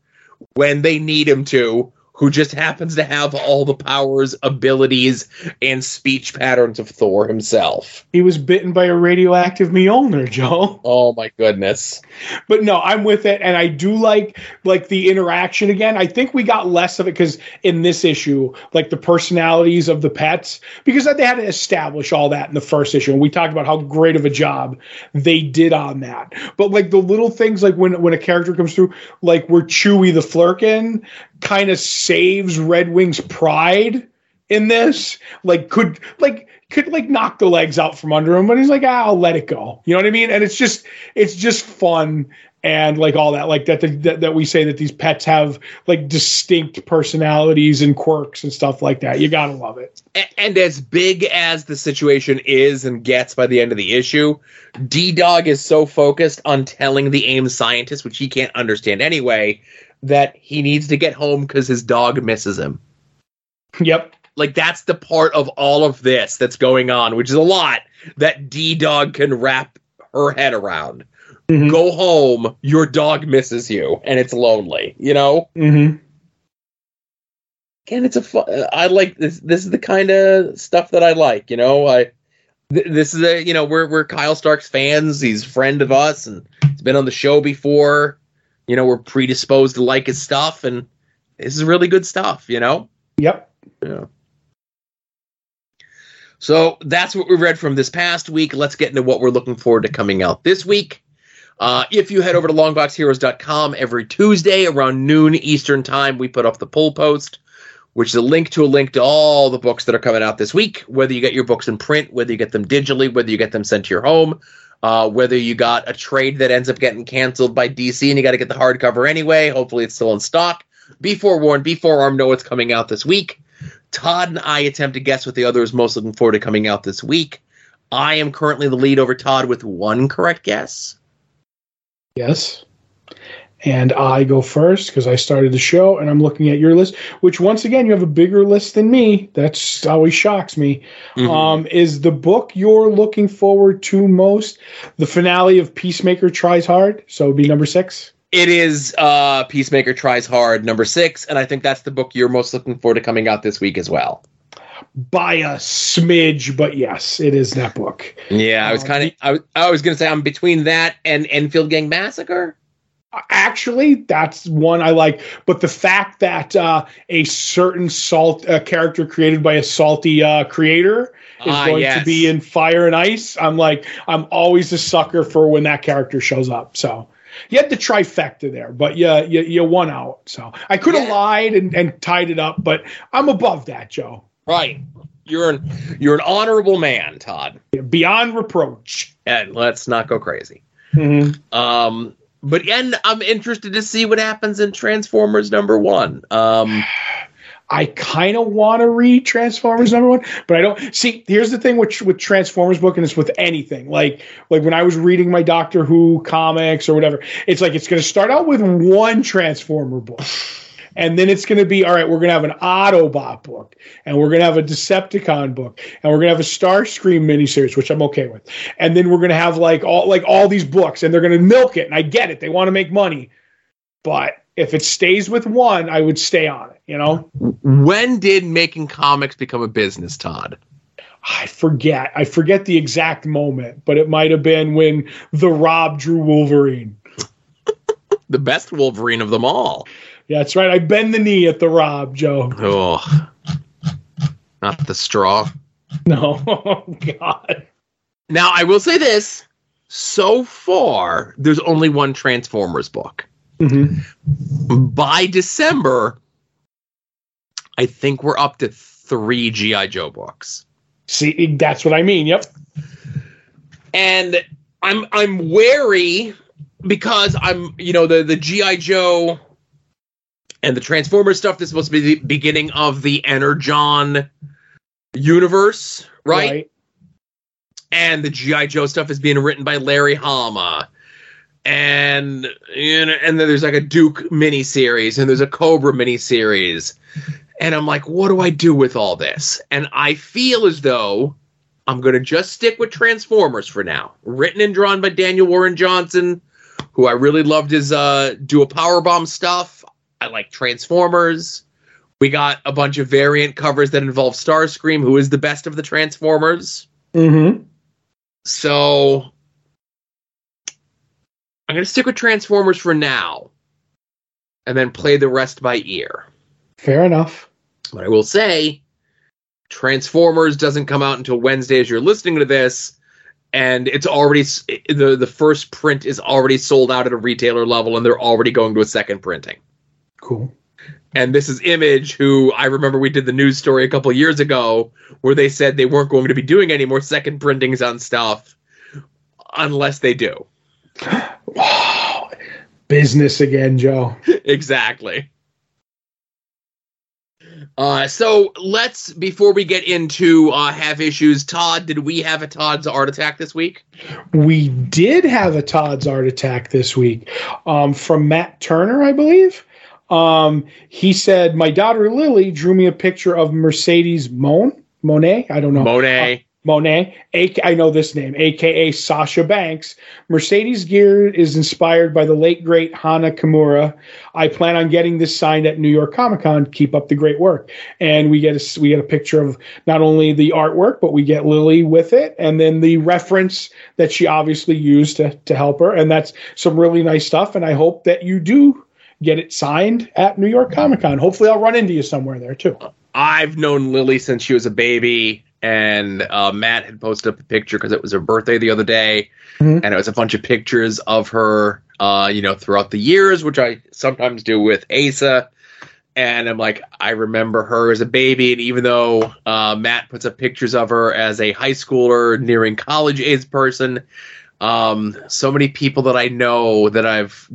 when they need him to, who just happens to have all the powers, abilities, and speech patterns of Thor himself. he was bitten by a radioactive Mjolnir, Joe. Oh my goodness. But no, I'm with it, and I do like like the interaction again. I think we got less of it because in this issue, like the personalities of the pets, because they had to establish all that in the first issue, and we talked about how great of a job they did on that. But like the little things, like when when a character comes through, like we're Chewy the Flerken kind of saves Redwing's pride in this, like could like could like knock the legs out from under him, but he's like, ah, I'll let it go. You know what I mean? And it's just it's just fun and like all that, like that that, that we say that these pets have like distinct personalities and quirks and stuff like that. You gotta love it. A- And as big as the situation is and gets by the end of the issue, D Dog is so focused on telling the AIM scientist, which he can't understand anyway, that he needs to get home because his dog misses him. Yep. Like that's the part of all of this that's going on, which is a lot that D Dog can wrap her head around. Mhm. Go home, your dog misses you, and it's lonely. You know. Mm-hmm. Again, it's a fun. I like this. This is the kind of stuff that I like. You know, I. th- This is a you know we're we're Kyle Starks fans. He's a friend of us, and he's been on the show before. You know, we're predisposed to like his stuff, and this is really good stuff. You know. Yep. Yeah. So that's what we read from this past week. Let's get into what we're looking forward to coming out this week. Uh, if you head over to longboxheroes.com every Tuesday around noon Eastern time, we put up the pull post, which is a link to a link to all the books that are coming out this week. Whether you get your books in print, whether you get them digitally, whether you get them sent to your home, uh, whether you got a trade that ends up getting canceled by DC and you got to get the hardcover anyway. Hopefully, it's still in stock. Be forewarned, be forearmed, know what's coming out this week. Todd and I attempt to guess what the other is most looking forward to coming out this week. I am currently the lead over Todd with one correct guess. Yes. And I go first because I started the show and I'm looking at your list, which once again, you have a bigger list than me. That's always shocks me. Mhm. Um, is the book you're looking forward to most the finale of Peacemaker Tries Hard? So it'd be number six. It is uh, Peacemaker Tries Hard, number six, and I think that's the book you're most looking forward to coming out this week as well. By a smidge, but yes, it is that book. Yeah, I was Um, kind of I, was- I was going to say I'm between that and Enfield Gang Massacre. Actually, that's one I like. But the fact that uh, a certain salt uh, character created by a salty uh, creator is Ah, going yes. to be in Fire and Ice, I'm like, I'm always a sucker for when that character shows up. So you had the trifecta there, but yeah, you, you won out. So I could have Yeah. lied and, and tied it up, but I'm above that, Joe. Right. You're an you're an honorable man, Todd. Beyond reproach. And let's not go crazy. Mm-hmm. Um, but and I'm interested to see what happens in Transformers number one. Um, <sighs> I kind of want to read Transformers number one, but I don't see. Here's the thing with with Transformers book, and it's with anything. Like like when I was reading my Doctor Who comics or whatever, it's like it's going to start out with one Transformer book. <sighs> <sighs> And then it's going to be all right. We're going to have an Autobot book, and we're going to have a Decepticon book, and we're going to have a Starscream miniseries, which I'm okay with. And then we're going to have like all like all these books, and they're going to milk it. And I get it; they want to make money, but if it stays with one, I would stay on it. You know. When did making comics become a business, Todd? I forget. I forget the exact moment, but it might have been when the Rob drew Wolverine. <laughs> the best Wolverine of them all. Yeah, that's right. I bend the knee at the Rob, Joe. Oh, not the straw. No, <laughs> oh, God. Now I will say this: so far, there's only one Transformers book. Mm-hmm. By December, I think we're up to three GI Joe books. See, that's what I mean. Yep. And I'm I'm wary because I'm you know the the GI Joe and the Transformers stuff. This is supposed to be the beginning of the Energon universe, right? right. And the GI Joe stuff is being written by Larry Hama, and you know, and then there's like a Duke miniseries, and there's a Cobra miniseries, and I'm like, what do I do with all this? And I feel as though I'm going to just stick with Transformers for now. Written and drawn by Daniel Warren Johnson, who I really loved his uh, do a power bomb stuff. I like Transformers. We got a bunch of variant covers that involve Starscream, who is the best of the Transformers. Mm-hmm. So I'm going to stick with Transformers for now and then play the rest by ear. Fair enough. But I will say Transformers doesn't come out until Wednesday as you're listening to this and it's already the the first print is already sold out at a retailer level and they're already going to a second printing. Cool. And this is Image, who I remember we did the news story a couple years ago where they said they weren't going to be doing any more second printings on stuff unless they do. Wow. Business again, Joe. <laughs> exactly. Uh, so let's before we get into uh, have issues, Todd, did we have a Todd's art attack this week? We did have a Todd's art attack this week um, from Matt Turner, I believe. Um, he said, My daughter Lily drew me a picture of Mercedes Mon Moné. I don't know. Moné. Uh, Moné, I know this name, aka Sasha Banks. Mercedes gear is inspired by the late great Hana Kimura. I plan on getting this signed at New York Comic Con. Keep up the great work. And we get a we get a picture of not only the artwork, but we get Lily with it, and then the reference that she obviously used to to help her. And that's some really nice stuff. And I hope that you do get it signed at New York Comic Con. Hopefully, I'll run into you somewhere there too. I've known Lily since she was a baby, and uh, Matt had posted up a picture because it was her birthday the other day, mm-hmm. and it was a bunch of pictures of her, uh, you know, throughout the years, which I sometimes do with Asa. And I'm like, I remember her as a baby, and even though uh, Matt puts up pictures of her as a high schooler nearing college age person, um, so many people that I know that I've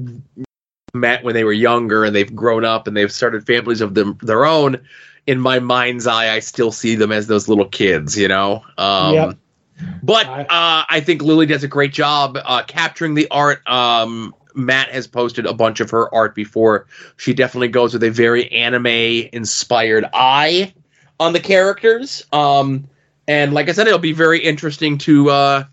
met when they were younger and they've grown up and they've started families of them their own in my mind's eye i still see them as those little kids you know? Um, yep. but uh, i think lily does a great job uh, capturing the art. Um, matt has posted a bunch of her art before. She definitely goes with a very anime inspired eye on the characters. Um, and like i said it'll be very interesting to uh,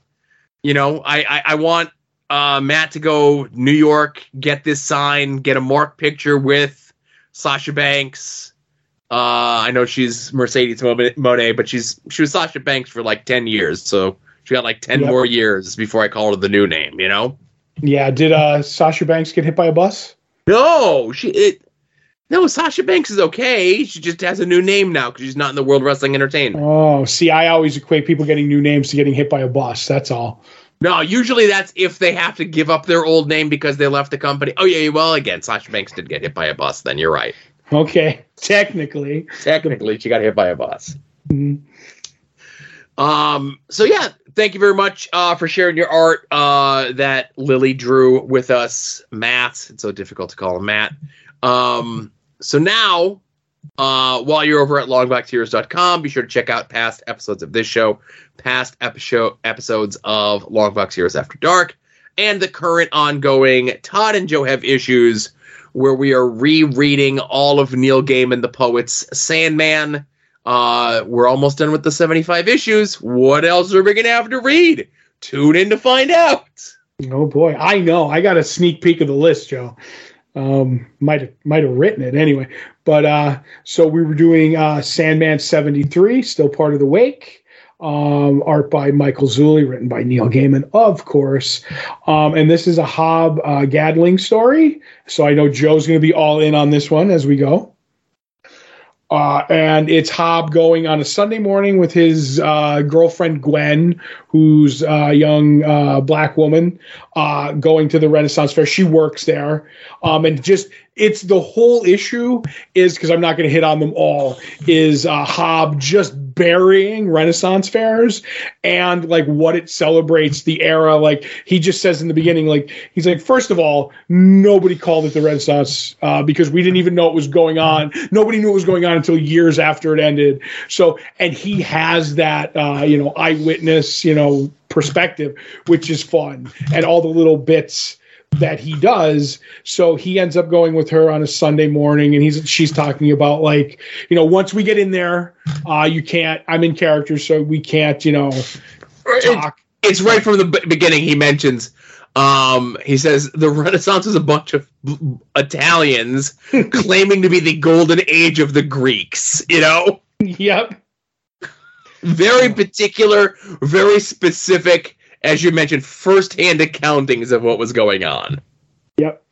you know I, I, I want uh, Matt to go New York, get this sign, get a mark picture with Sasha Banks. Uh, I know she's Mercedes Moné, but she's she was Sasha Banks for like ten years, so she got like ten yep. more years before I call her the new name. You know? Yeah. Did uh, Sasha Banks get hit by a bus? No, she it. No, Sasha Banks is okay. She just has a new name now because she's not in the World Wrestling Entertainment. Oh, see, I always equate people getting new names to getting hit by a bus. That's all. No, usually that's if they have to give up their old name because they left the company. Oh yeah, well again, Sasha Banks did get hit by a bus. Then you're right. Okay, <laughs> technically, technically she got hit by a bus. Mm-hmm. Um. So yeah, thank you very much uh, for sharing your art uh, that Lily drew with us, Matt. It's so difficult to call him Matt. Um. So now Uh, while you're over at longboxheroes.com, be sure to check out past episodes of this show, past episode episodes of Longbox Heroes After Dark, and the current ongoing Todd and Joe Have Issues, where we are rereading all of Neil Gaiman the poet's Sandman. Uh, we're almost done with the 75 issues. What else are we gonna have to read? Tune in to find out. Oh boy, I know. I got a sneak peek of the list, Joe. Um, might have might have written it anyway. But uh, so we were doing uh, Sandman seventy three, still part of the Wake. Um, art by Michael Zulli, written by Neil Gaiman, of course. Um, and this is a Hob uh, Gadling story. So I know Joe's going to be all in on this one as we go. Uh, and it's Hob going on a Sunday morning with his uh, girlfriend Gwen, who's a young uh, black woman, uh, going to the Renaissance Fair. She works there, um, and just it's the whole issue is because I'm not going to hit on them all. Is uh, Hob just burying Renaissance fairs and like what it celebrates the era? Like he just says in the beginning, like he's like, first of all, nobody called it the Renaissance uh, because we didn't even know it was going on. Nobody knew it was going on until years after it ended. So, and he has that uh, you know eyewitness you know perspective, which is fun, and all the little bits that he does. So he ends up going with her on a Sunday morning, and he's she's talking about like you know once we get in there, uh, you can't. I'm in character, so we can't you know talk. It's right from the beginning. He mentions. Um, he says the Renaissance is a bunch of b- Italians <laughs> claiming to be the golden age of the Greeks. You know, Yep. very particular, very specific, as you mentioned, first-hand accountings of what was going on. Yep.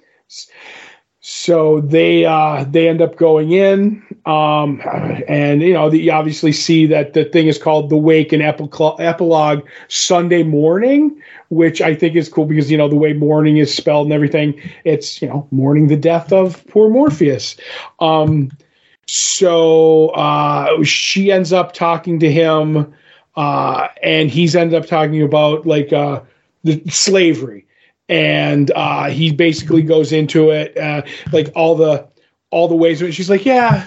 So they uh, they end up going in, um, and you know the, you obviously see that the thing is called the Wake and Epil- Epilogue Sunday Morning, which I think is cool because you know the way morning is spelled and everything. It's you know mourning the death of poor Morpheus. Um, so uh, she ends up talking to him, uh, and he's ended up talking about like uh, the slavery and uh, he basically goes into it uh, like all the all the ways. And She's like, yeah.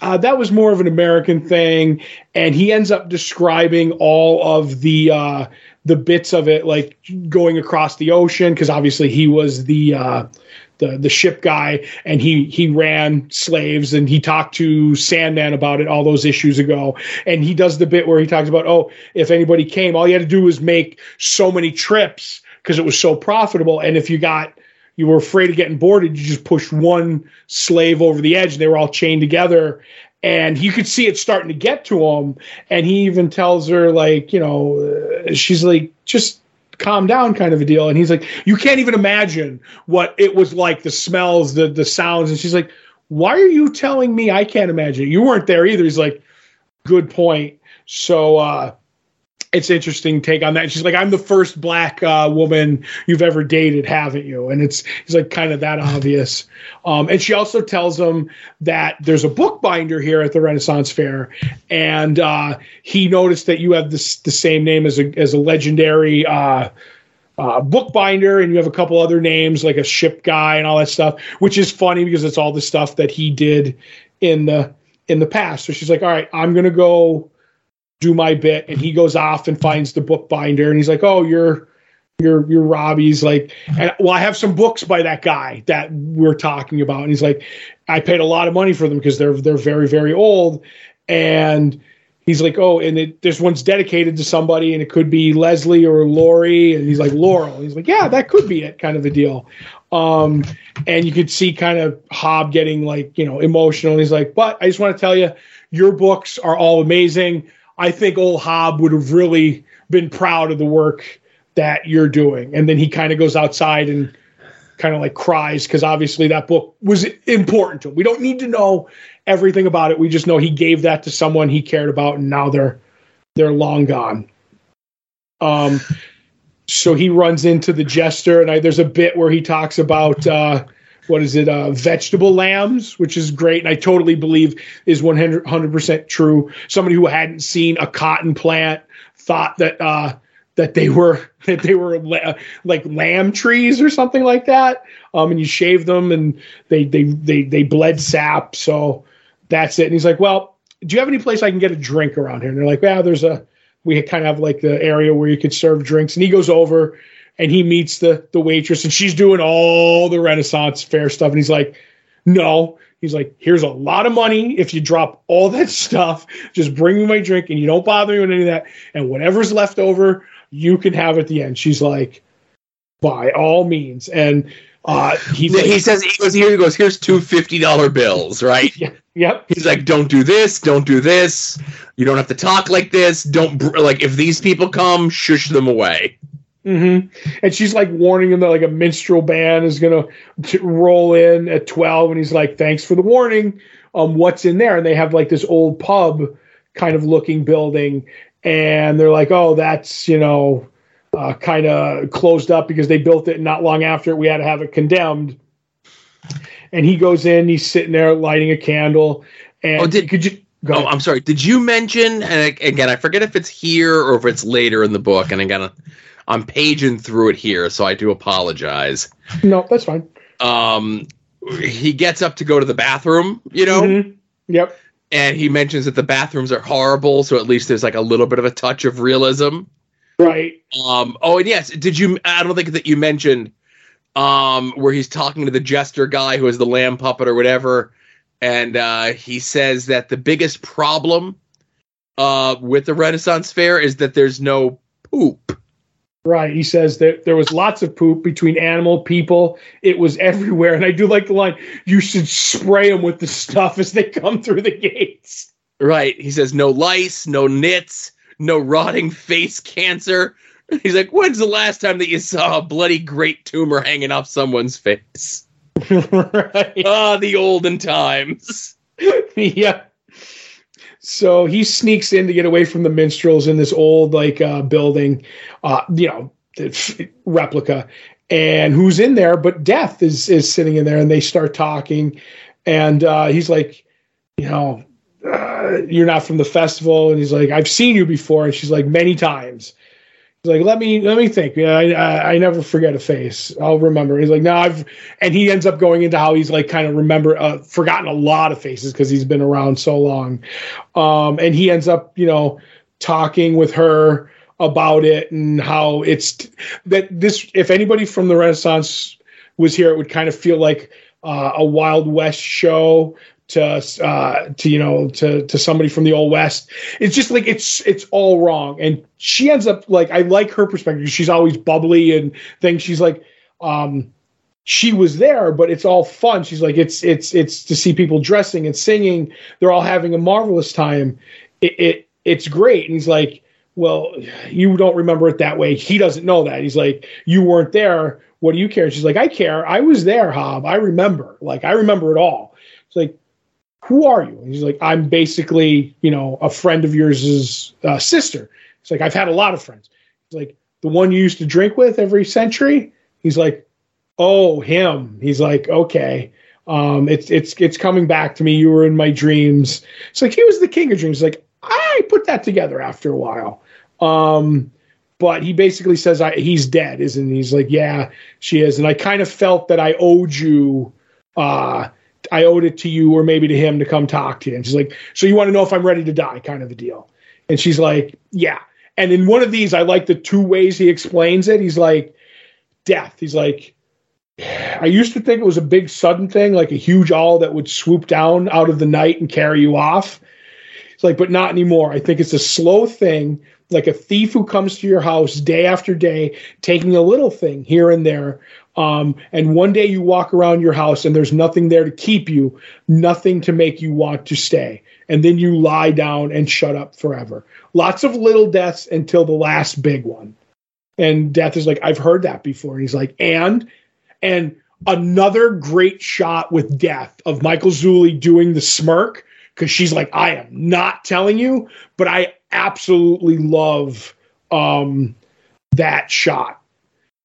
Uh, that was more of an American thing, and he ends up describing all of the uh, the bits of it, like going across the ocean, because obviously he was the uh, the the ship guy, and he he ran slaves, and he talked to Sandman about it all those issues ago, and he does the bit where he talks about, oh, if anybody came, all you had to do was make so many trips because it was so profitable. And if you got you were afraid of getting boarded, you just pushed one slave over the edge, and they were all chained together. And you could see it starting to get to him. And he even tells her, like, you know, uh, she's like, just calm down, kind of a deal. And he's like, you can't even imagine what it was like, the smells, the the sounds. And she's like, why are you telling me I can't imagine? You weren't there either. He's like, good point. So uh, it's interesting take on that. And she's like, I'm the first black uh, woman you've ever dated, haven't you? And it's it's like kind of that <laughs> obvious. Um, and she also tells him that there's a bookbinder here at the Renaissance Fair, and uh, he noticed that you have this the same name as a as a legendary. Uh, uh, bookbinder, and you have a couple other names like a ship guy and all that stuff, which is funny because it's all the stuff that he did in the in the past. So she's like, "All right, I'm gonna go do my bit and he goes off and finds the bookbinder and he's like oh you're you're you're robbie's like and well i have some books by that guy that we're talking about and he's like i paid a lot of money for them because they're they're very very old and he's like oh and it, this one's dedicated to somebody and it could be leslie or lori and he's like laurel. He's like yeah that could be it kind of a deal. Um and you could see kind of hob getting like you know emotional and he's like but i just want to tell you your books are all amazing I think old Hob would have really been proud of the work that you're doing. And then he kind of goes outside and kind of like cries because obviously that book was important to him. We don't need to know everything about it. We just know he gave that to someone he cared about, and now they're they're long gone. Um, so he runs into the jester, and I, there's a bit where he talks about. Uh, what is it, uh, vegetable lambs, which is great. And I totally believe is 100 percent true. Somebody who hadn't seen a cotton plant thought that uh, that they were <laughs> that they were la- like lamb trees or something like that. Um, and you shave them, and they they they they bled sap. So that's it. And he's like, well, do you have any place I can get a drink around here? And they're like, yeah, there's a, we kind of have like the area where you could serve drinks. And he goes over and he meets the the waitress and she's doing all the Renaissance fair stuff. And he's like, no. He's like, here's a lot of money. If you drop all that <laughs> stuff, just bring me my drink and you don't bother me with any of that. And whatever's left over, you can have at the end. She's like, by all means. And uh, he like, says he goes here. He goes here's two fifty dollar bills, right? <laughs> yeah, yep. He's like, don't do this, don't do this. You don't have to talk like this. Don't br- like if these people come, shush them away. Hmm And she's like warning him that like a minstrel band is gonna t- roll in at twelve, and he's like, "Thanks for the warning." Um, what's in there? And they have like this old pub kind of looking building, and they're like, "Oh, that's you know, uh, kind of closed up because they built it not long after we had to have it condemned." And he goes in, he's sitting there lighting a candle, and Oh, did- could you go? Oh. I'm sorry. Did you mention? And again, I forget if it's here or if it's later in the book. And again, I'm paging through it here, so I do apologize. no, that's fine. Um, he gets up to go to the bathroom, you know, Mhm. Yep. and he mentions that the bathrooms are horrible. So at least there's like a little bit of a touch of realism. Right. Um, oh, and yes, did you? I don't think that you mentioned um, where he's talking to the jester guy who is the lamb puppet or whatever, and uh, he says that the biggest problem uh, with the Renaissance Fair is that there's no poop. Right. He says that there was lots of poop between animal, people. It was everywhere. And I do like the line, you should spray them with the stuff as they come through the gates. Right? He says no lice, no nits, no rotting face cancer. He's like, when's the last time that you saw a bloody great tumor hanging off someone's face? <laughs> right. Ah, the olden times. <laughs> yeah. So he sneaks in to get away from the minstrels in this old like uh, building, uh, you know, replica. And who's in there? But Death is is sitting in there, and they start talking. And uh, he's like, you know, uh, you're not from the festival, and he's like, I've seen you before, and she's like, many times. He's like, let me let me think. Yeah, I, I I never forget a face. I'll remember. He's like, no, I've, and he ends up going into how he's like kind of remember uh, forgotten a lot of faces because he's been around so long. Um, and he ends up, you know, talking with her about it and how it's that this. If anybody from the Renaissance was here, it would kind of feel like uh, a Wild West show to uh, to you know to to somebody from the old west. It's just like it's it's all wrong, and she ends up like I like her perspective. She's always bubbly and things. She's like. um she was there, but it's all fun. She's like, it's it's it's to see people dressing and singing. They're all having a marvelous time. It, it it's great. And he's like, well, you don't remember it that way. He doesn't know that. He's like, you weren't there. What do you care? She's like, I care. I was there, Hob. I remember. Like, I remember it all. It's like, who are you? And he's like, I'm basically, you know, a friend of yours' uh, sister. It's like, I've had a lot of friends. He's like, the one you used to drink with every century. He's like, oh, him. He's like, okay. Um, it's it's it's coming back to me. You were in my dreams. It's like he was the king of dreams. Like I put that together after a while. Um, but he basically says I, he's dead, isn't he? He's like, yeah, she is. And I kind of felt that I owed you. Uh, I owed it to you or maybe to him to come talk to you. And she's like, so you want to know if I'm ready to die, kind of a deal. And she's like, yeah. And in one of these, I like the two ways he explains it. He's like, death. He's like, I used to think it was a big sudden thing, like a huge owl that would swoop down out of the night and carry you off. It's like, but not anymore. I think it's a slow thing, like a thief who comes to your house day after day, taking a little thing here and there. Um, and one day you walk around your house and there's nothing there to keep you, nothing to make you want to stay. And then you lie down and shut up forever. Lots of little deaths until the last big one. And death is like, I've heard that before. And he's like, and and another great shot with death of Michael Zulli doing the smirk because she's like, I am not telling you, but I absolutely love um, that shot.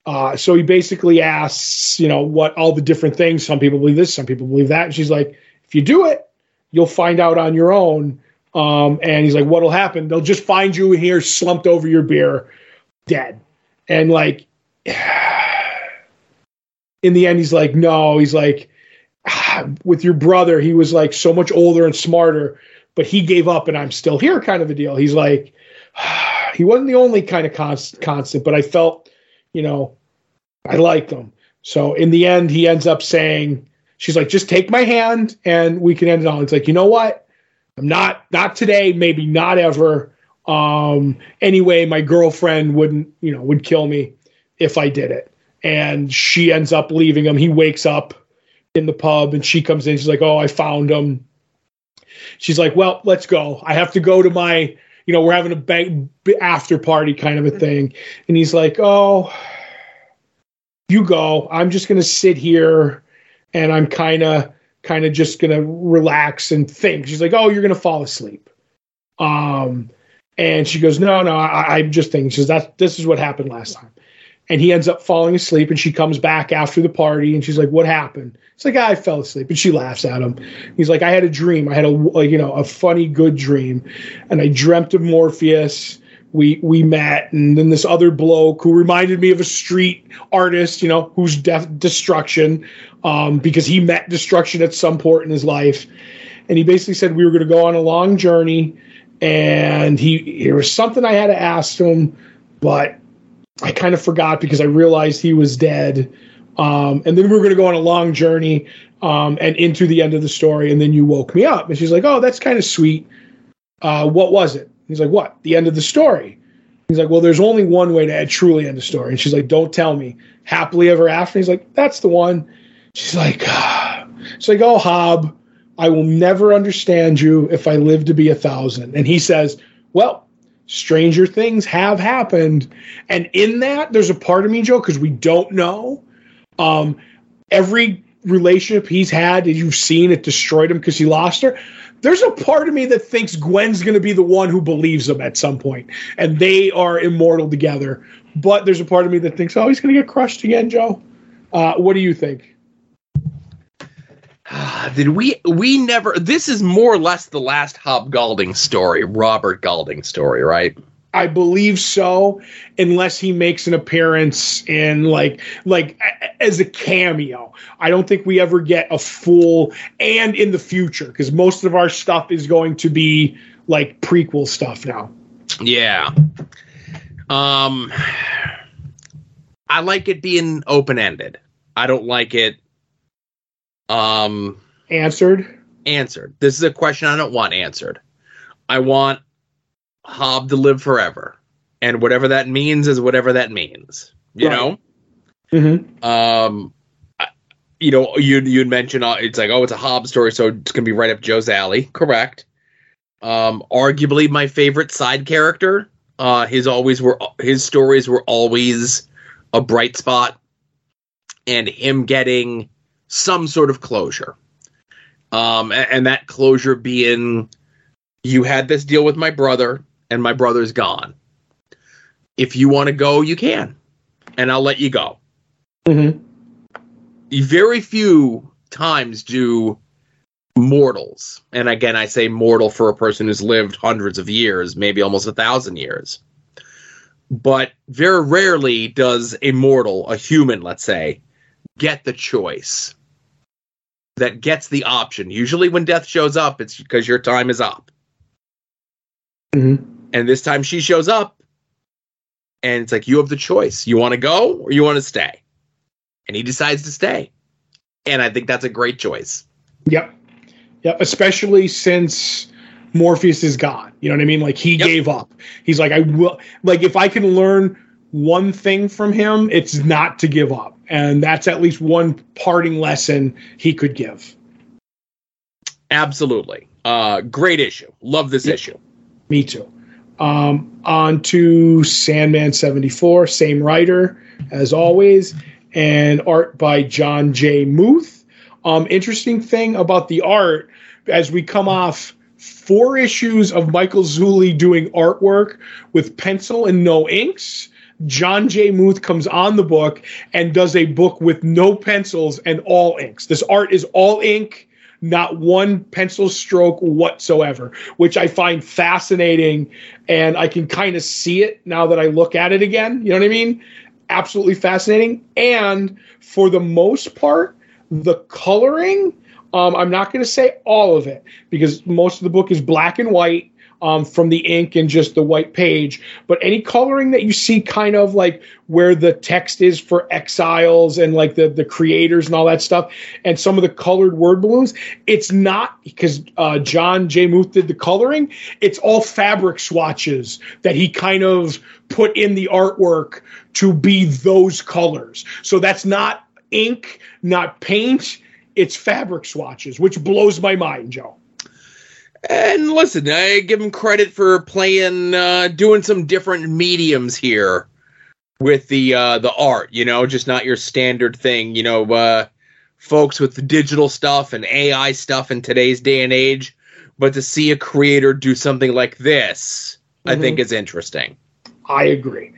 Uh, so he basically asks, you know, what all the different things. Some people believe this, some people believe that. And she's like, if you do it, you'll find out on your own. Um, and he's like, what'll happen? They'll just find you here slumped over your beer, dead. And like, <sighs> in the end, he's like, no, he's like, <sighs> with your brother, he was like so much older and smarter, but he gave up and I'm still here kind of a deal. He's like, <sighs> he wasn't the only kind of const- constant, but I felt, you know, I like them. So in the end, he ends up saying, she's like, just take my hand and we can end it all. It's like, you know what? I'm not, not today, maybe not ever. Um, anyway, my girlfriend wouldn't, you know, would kill me if I did it. And she ends up leaving him. He wakes up in the pub and she comes in. She's like, Oh, I found him. She's like, Well, let's go. I have to go to my, you know, we're having a bang, after party kind of a thing. And he's like, Oh, you go. I'm just going to sit here and I'm kind of, kind of just going to relax and think. She's like, Oh, you're going to fall asleep. Um, and she goes, No, no, I, I'm just thinking. She says, That this is what happened last time and he ends up falling asleep and she comes back after the party and she's like what happened it's like i fell asleep and she laughs at him he's like i had a dream i had a like you know a funny good dream and i dreamt of morpheus we we met and then this other bloke who reminded me of a street artist you know who's death destruction um, because he met destruction at some point in his life and he basically said we were going to go on a long journey and he there was something i had to ask him but I kind of forgot because I realized he was dead. Um, and then we were going to go on a long journey um, and into the end of the story. And then you woke me up. And she's like, Oh, that's kind of sweet. Uh, what was it? He's like, What? The end of the story. He's like, Well, there's only one way to truly end the story. And she's like, Don't tell me. Happily ever after. he's like, That's the one. She's like, ah. She's like, Oh, Hob, I will never understand you if I live to be a thousand. And he says, Well, stranger things have happened. And in that, there's a part of me, Joe, because we don't know. Um, every relationship he's had you've seen, it destroyed him because he lost her. There's a part of me that thinks Gwen's going to be the one who believes him at some point, and they are immortal together. But there's a part of me that thinks, oh, he's going to get crushed again, Joe. Uh, what do you think? <sighs> Did we we never this is more or less the last Hob Gadling story, Robert Gadling story, right? I believe so, unless he makes an appearance in like like as a cameo. I don't think we ever get a full and in the future because most of our stuff is going to be like prequel stuff now. Yeah. Um I like it being open ended. I don't like it um, answered. Answered. This is a question I don't want answered. I want Hob to live forever, and whatever that means is whatever that means. You right. know. Mm-hmm. Um, you know, you you'd mentioned uh, it's like, oh, it's a Hob story, so it's gonna be right up Joe's alley. Correct. Um, arguably my favorite side character. Uh, his always were his stories were always a bright spot, and him getting some sort of closure. Um, and, and that closure being you had this deal with my brother, and my brother's gone. If you want to go, you can, and I'll let you go. Mm-hmm. Very few times do mortals, and again, I say mortal for a person who's lived hundreds of years, maybe almost a thousand years. But very rarely does a mortal, a human, let's say, get the choice that gets the option. Usually, when death shows up, it's because your time is up. Mm-hmm. And this time she shows up, and it's like you have the choice. You want to go or you want to stay? And he decides to stay. And I think that's a great choice. Yep. Yep. Especially since Morpheus is gone. You know what I mean? Like he yep. gave up. He's like, I will, like, if I can learn one thing from him, it's not to give up. And that's at least one parting lesson he could give. Absolutely. Uh, great issue. Love this issue. Me too. Um, on to Sandman 74, same writer as always, and art by John J. Muth. Um, interesting thing about the art, as we come off four issues of Michael Zulli doing artwork with pencil and no inks John J. Muth comes on the book and does a book with no pencils and all inks. This art is all ink, not one pencil stroke whatsoever, which I find fascinating. And I can kind of see it now that I look at it again. You know what I mean? Absolutely fascinating. And for the most part, The coloring, um, I'm not going to say all of it because most of the book is black and white um, from the ink and just the white page. But any coloring that you see, kind of like where the text is for exiles and like the the creators and all that stuff, and some of the colored word balloons, it's not because uh, John J. Muth did the coloring. It's all fabric swatches that he kind of put in the artwork to be those colors. So that's not ink, not paint. It's fabric swatches, which blows my mind, Joe. And listen, I give him credit for playing, uh, doing some different mediums here with the uh, the art. You know, just not your standard thing. You know, uh, folks with the digital stuff and AI stuff in today's day and age. But to see a creator do something like this, mm-hmm. I think is interesting. I agree.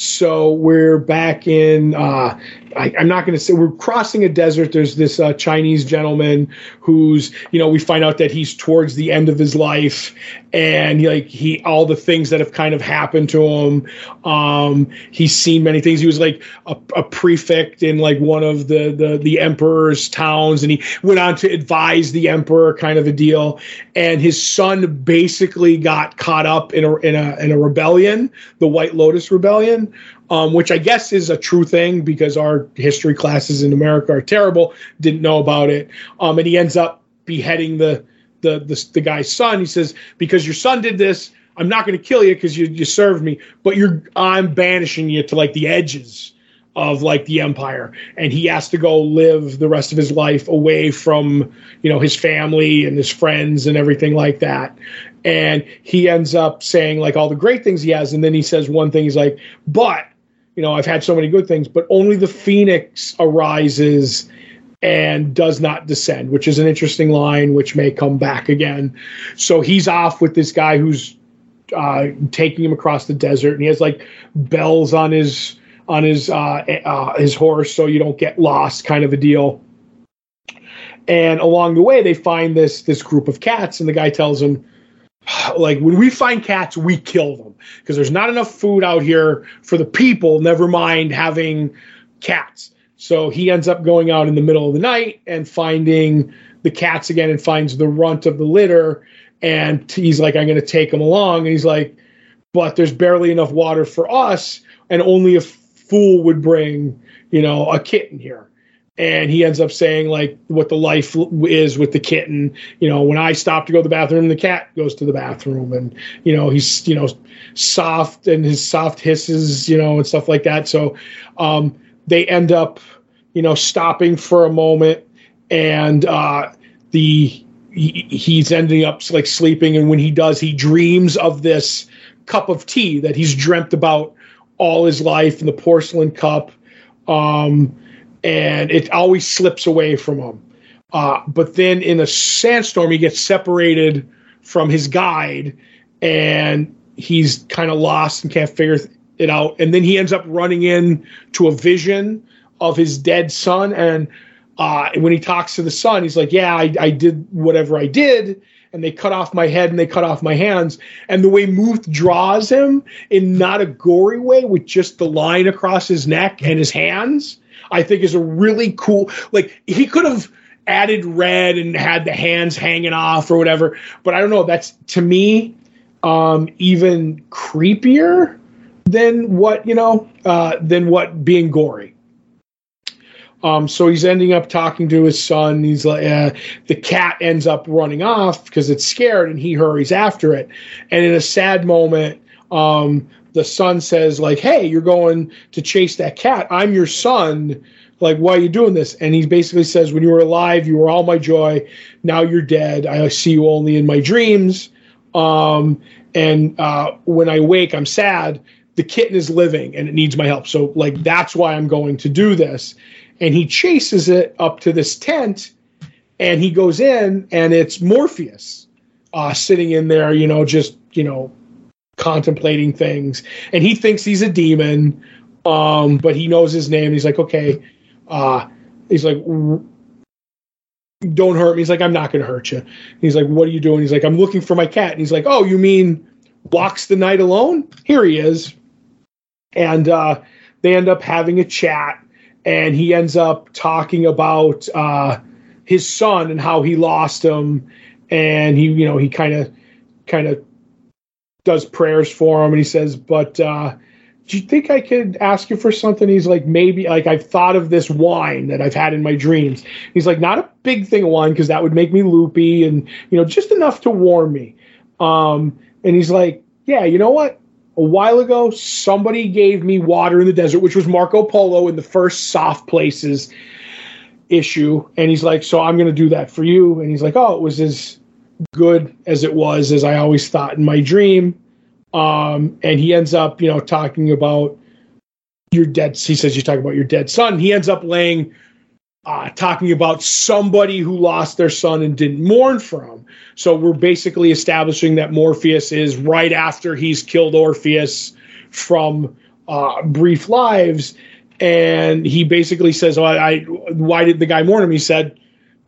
So we're back in. Uh, I, am not going to say we're crossing a desert. There's this uh, Chinese gentleman who's, you know, we find out that he's towards the end of his life, and like he all the things that have kind of happened to him. Um, he's seen many things. He was like a, a prefect in like one of the, the the emperor's towns, and he went on to advise the emperor, kind of a deal. And his son basically got caught up in a in a in a rebellion, the White Lotus Rebellion um, which I guess is a true thing because our history classes in America are terrible. Didn't know about it, um, and he ends up beheading the, the the the guy's son. He says, "Because your son did this, I'm not going to kill you because you you served me, but you're I'm banishing you to like the edges." of like the empire and he has to go live the rest of his life away from you know his family and his friends and everything like that and he ends up saying like all the great things he has and then he says one thing he's like but you know, I've had so many good things, but only the phoenix arises and does not descend, which is an interesting line, which may come back again. So he's off with this guy who's uh, taking him across the desert, and he has like bells on his on his uh, uh, his horse, so you don't get lost, kind of a deal. And along the way, they find this this group of cats, and the guy tells him, <sighs> like when we find cats, we kill them because there's not enough food out here for the people. Never mind having cats. So he ends up going out in the middle of the night and finding the cats again and finds the runt of the litter. And he's like, I'm going to take him along. And he's like, but there's barely enough water for us, and only a fool would bring, you know, a kitten here and he ends up saying like what the life is with the kitten you know when i stop to go to the bathroom the cat goes to the bathroom and you know he's you know soft and his soft hisses you know and stuff like that so um, they end up you know stopping for a moment and uh, the he, he's ending up like sleeping and when he does he dreams of this cup of tea that he's dreamt about all his life in the porcelain cup um, and it always slips away from him. Uh, but then in a sandstorm, he gets separated from his guide, and he's kind of lost and can't figure it know, And then he ends up running in to a vision of his dead son. And uh, when he talks to the son, he's like, "Yeah, I, I did whatever I did." and they cut off my head and they cut off my hands. And the way Muth draws him in not a gory way with just the line across his neck and his hands, I think is a really cool. Like he could have added red and had the hands hanging off or whatever, but I don't know. That's to me um, even creepier than what you know uh, than what being gory. Um, so he's ending up talking to his son. He's like, uh, the cat ends up running off because it's scared, and he hurries after it. And in a sad moment, um, the son says like, "Hey, you're going to chase that cat. I'm your son. Like, why are you doing this?" And he basically says, "When you were alive, you were all my joy. Now you're dead. I see you only in my dreams. Um, and uh, when I wake, I'm sad. The kitten is living and it needs my help. So like, that's why I'm going to do this." And he chases it up to this tent, and he goes in, and it's Morpheus uh, sitting in there, you know, just you know contemplating things, and he thinks he's a demon, um, but he knows his name. He's like, okay, uh, he's like, don't hurt me. He's like, I'm not going to hurt you. He's like, what are you doing? He's like, I'm looking for my cat. And he's like, oh, you mean walks the night alone? Here he is. And uh, they end up having a chat. and he ends up talking about uh, his son and how he lost him, and he you know he kind of kind of does prayers for him, and he says, but. Uh, do you think I could ask you for something? He's like, maybe, like, I've thought of this wine that I've had in my dreams. He's like, not a big thing of wine because that would make me loopy and, you know, just enough to warm me. Um, and he's like, yeah, you know what? A while ago, somebody gave me water in the desert, which was Marco Polo in the first soft places issue. And he's like, so I'm going to do that for you. And he's like, oh, it was as good as it was as I always thought in my dream um, and he ends up, you know, talking about your dead. He says you talk about your dead son. He ends up laying, uh, talking about somebody who lost their son and didn't mourn for him. So we're basically establishing that Morpheus is right after he's killed Orpheus from uh, Brief Lives, and he basically says, "Oh, I, I why did the guy mourn him?" He said,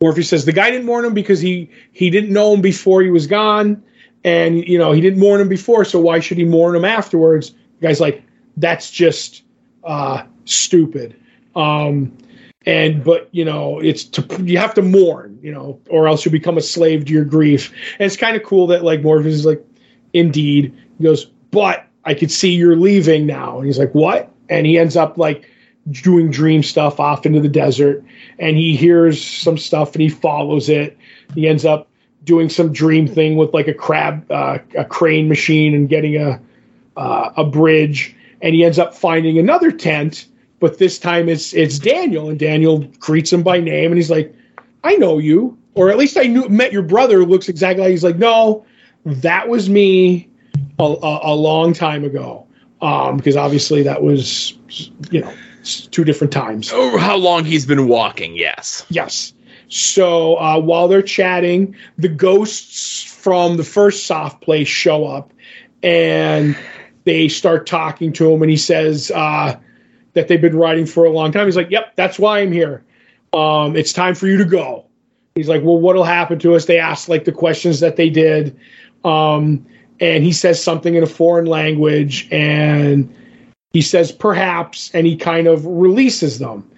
Morpheus says the guy didn't mourn him because he he didn't know him before he was gone and you know he didn't mourn him before, so why should he mourn him afterwards? The guy's like, that's just uh, stupid. Um, and but you know it's to you have to mourn, you know, or else you become a slave to your grief. And it's kind of cool that like Morpheus is like, indeed, he goes, but I could see you're leaving now, and he's like, what? And he ends up like doing dream stuff off into the desert, and he hears some stuff and he follows it. He ends up doing some dream thing with like a crab, uh, a crane machine, and getting a uh, a bridge. And he ends up finding another tent, but this time it's it's Daniel, and Daniel greets him by name, and he's like, "I know you, or at least I knew met your brother. Looks exactly like." He's like, "No, that was me a, a, a long time ago." Um, because obviously that was, you know, two different times. Oh, how long he's been walking? Yes. Yes. So uh, while they're chatting, the ghosts from the first soft place show up and they start talking to him. And he says uh, that they've been writing for a long time. He's like, Yep, that's why I'm here. Um, it's time for you to go. He's like, Well, what'll happen to us? They ask like the questions that they did. Um, and he says something in a foreign language and he says perhaps and he kind of releases them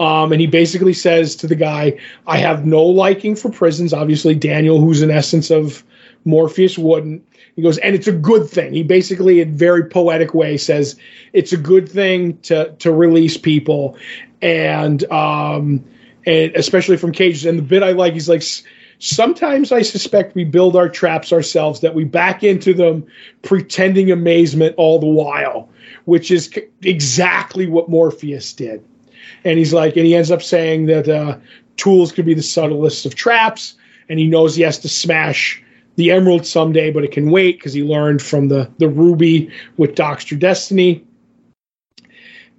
um, and he basically says to the guy, I have no liking for prisons. Obviously, Daniel, who's an essence of Morpheus, wouldn't. He goes, and it's a good thing. He basically, in very poetic way, says it's a good thing to to release people, and um, and especially from cages. And the bit I like, he's like, sometimes I suspect we build our traps ourselves, that we back into them, pretending amazement all the while, which is exactly what Morpheus did and he's like, and he ends up saying that uh, tools could be the subtlest of traps, and he knows he has to smash the emerald someday, but it can wait because he learned from the the ruby with Doctor Destiny.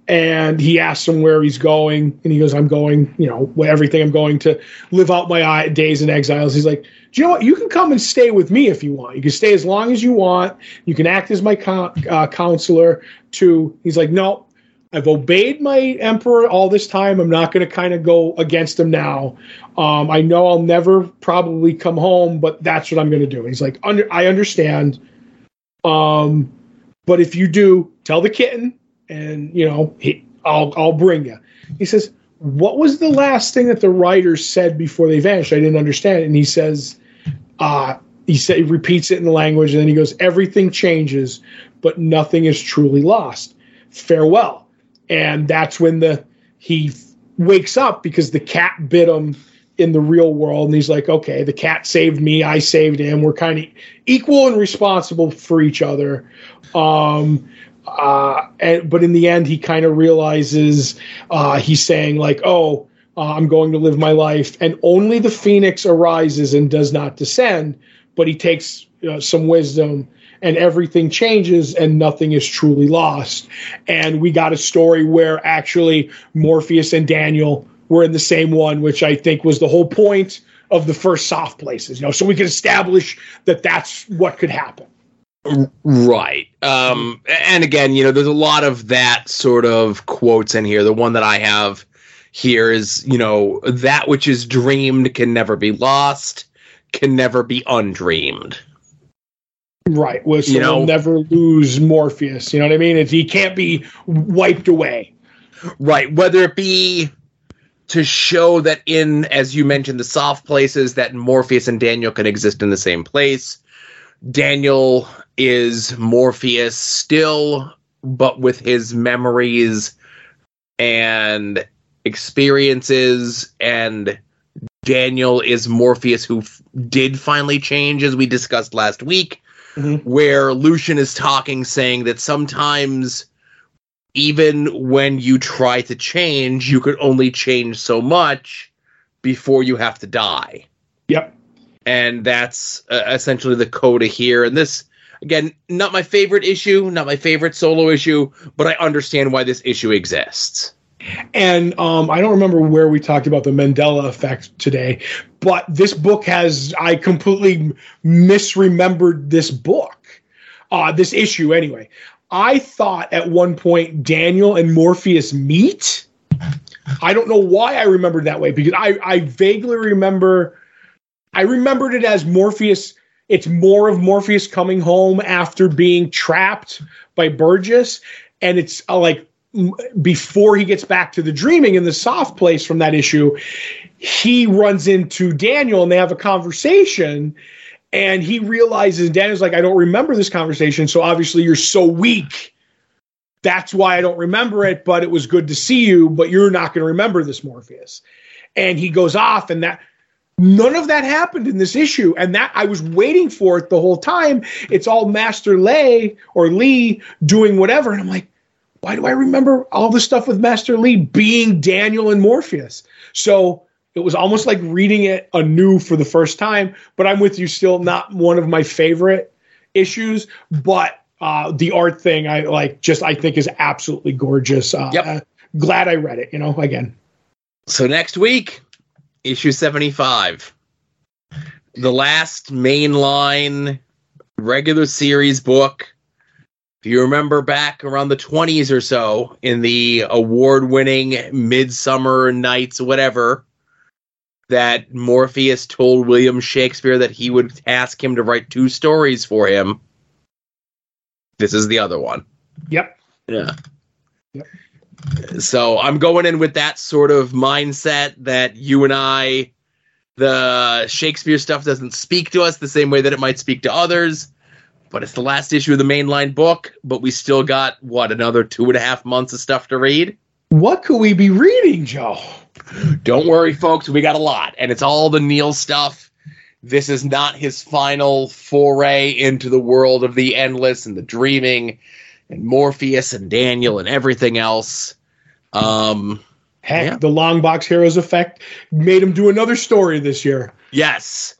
And he asks him where he's going, and he goes, "I'm going, you know, everything. I'm going to live out my days in exiles." He's like, "Do you know what? You can come and stay with me if you want. You can stay as long as you want. You can act as my con- uh, counselor." To he's like, "No, I've obeyed my emperor all this time. I'm not going to kind of go against him now. Um, I know I'll never probably come home, but that's what I'm going to do. And he's like, under, I understand. Um, but if you do, tell the kitten, and you know, he, I'll I'll bring you. He says, "What was the last thing that the writers said before they vanished? I didn't understand." And he says, uh, he said he repeats it in the language, and then he goes, "Everything changes, but nothing is truly lost. Farewell." And that's when the he wakes up because the cat bit him in the real world. And he's like okay the cat saved me. I saved him. We're kind of equal and responsible for each other. Um uh and, but in the end he kind of realizes uh he's saying like oh uh, i'm going to live my life. And only the phoenix arises and does not descend but he takes uh, some wisdom and everything changes and nothing is truly lost. And we got a story where actually Morpheus and Daniel were in the same one, which I think was the whole point of the first soft places, you know, so we could establish that that's what could happen. Right. Um, and again, you know, there's a lot of that sort of quotes in here. The one that I have here is, you know, that which is dreamed can never be lost, can never be undreamed. Right. Well, so you know, we'll never lose Morpheus. You know what I mean? If he can't be wiped away. Right. Whether it be to show that in, as you mentioned, the soft places that Morpheus and Daniel can exist in the same place. Daniel is Morpheus still, but with his memories and experiences, and Daniel is Morpheus who f- did finally change, as we discussed last week, Mhm. where Lucien is talking, saying that sometimes even when you try to change, you could only change so much before you have to die. Yep. And that's uh, essentially the coda here. And this, again, not my favorite issue, not my favorite solo issue, but I understand why this issue exists. And um, I don't remember where we talked about the Mandela effect today, but this book has, I completely misremembered this book, uh, this issue anyway. I thought at one point Daniel and Morpheus meet. I don't know why I remembered that way because I, I vaguely remember, I remembered it as Morpheus. It's more of Morpheus coming home after being trapped by Burgess. And it's uh, like before he gets back to the dreaming in the soft place from that issue, he runs into Daniel and they have a conversation. And he realizes Daniel's like, I don't remember this conversation. So obviously you're so weak. That's why I don't remember it, but it was good to see you, but you're not going to remember this Morpheus. And he goes off, and that none of that happened in this issue. And that I was waiting for it the whole time. It's all Master Lay or Li doing whatever. And I'm like, why do I remember all the stuff with Master Li being Daniel and Morpheus? So it was almost like reading it anew for the first time. But I'm with you, still not one of my favorite issues. But uh, the art thing, I like, just I think is absolutely gorgeous. Uh, Yep. uh, glad I read it. You know, again, So next week, issue 75. The last mainline regular series book. If you remember back around the 20s or so in the award winning Midsummer Nights, whatever, that Morpheus told William Shakespeare that he would ask him to write two stories for him. This is the other one. yep. Yeah. Yep. So I'm going in with that sort of mindset that you and I, the Shakespeare stuff doesn't speak to us the same way that it might speak to others. But it's the last issue of the mainline book, but we still got, what, another two and a half months of stuff to read? What could we be reading, Joe? Don't worry, folks, we got a lot. And it's all the Neil stuff. This is not his final foray into the world of the endless and the dreaming and Morpheus and Daniel and everything else. Um, Heck, Yeah. the Longbox Heroes effect made him do another story this year. yes,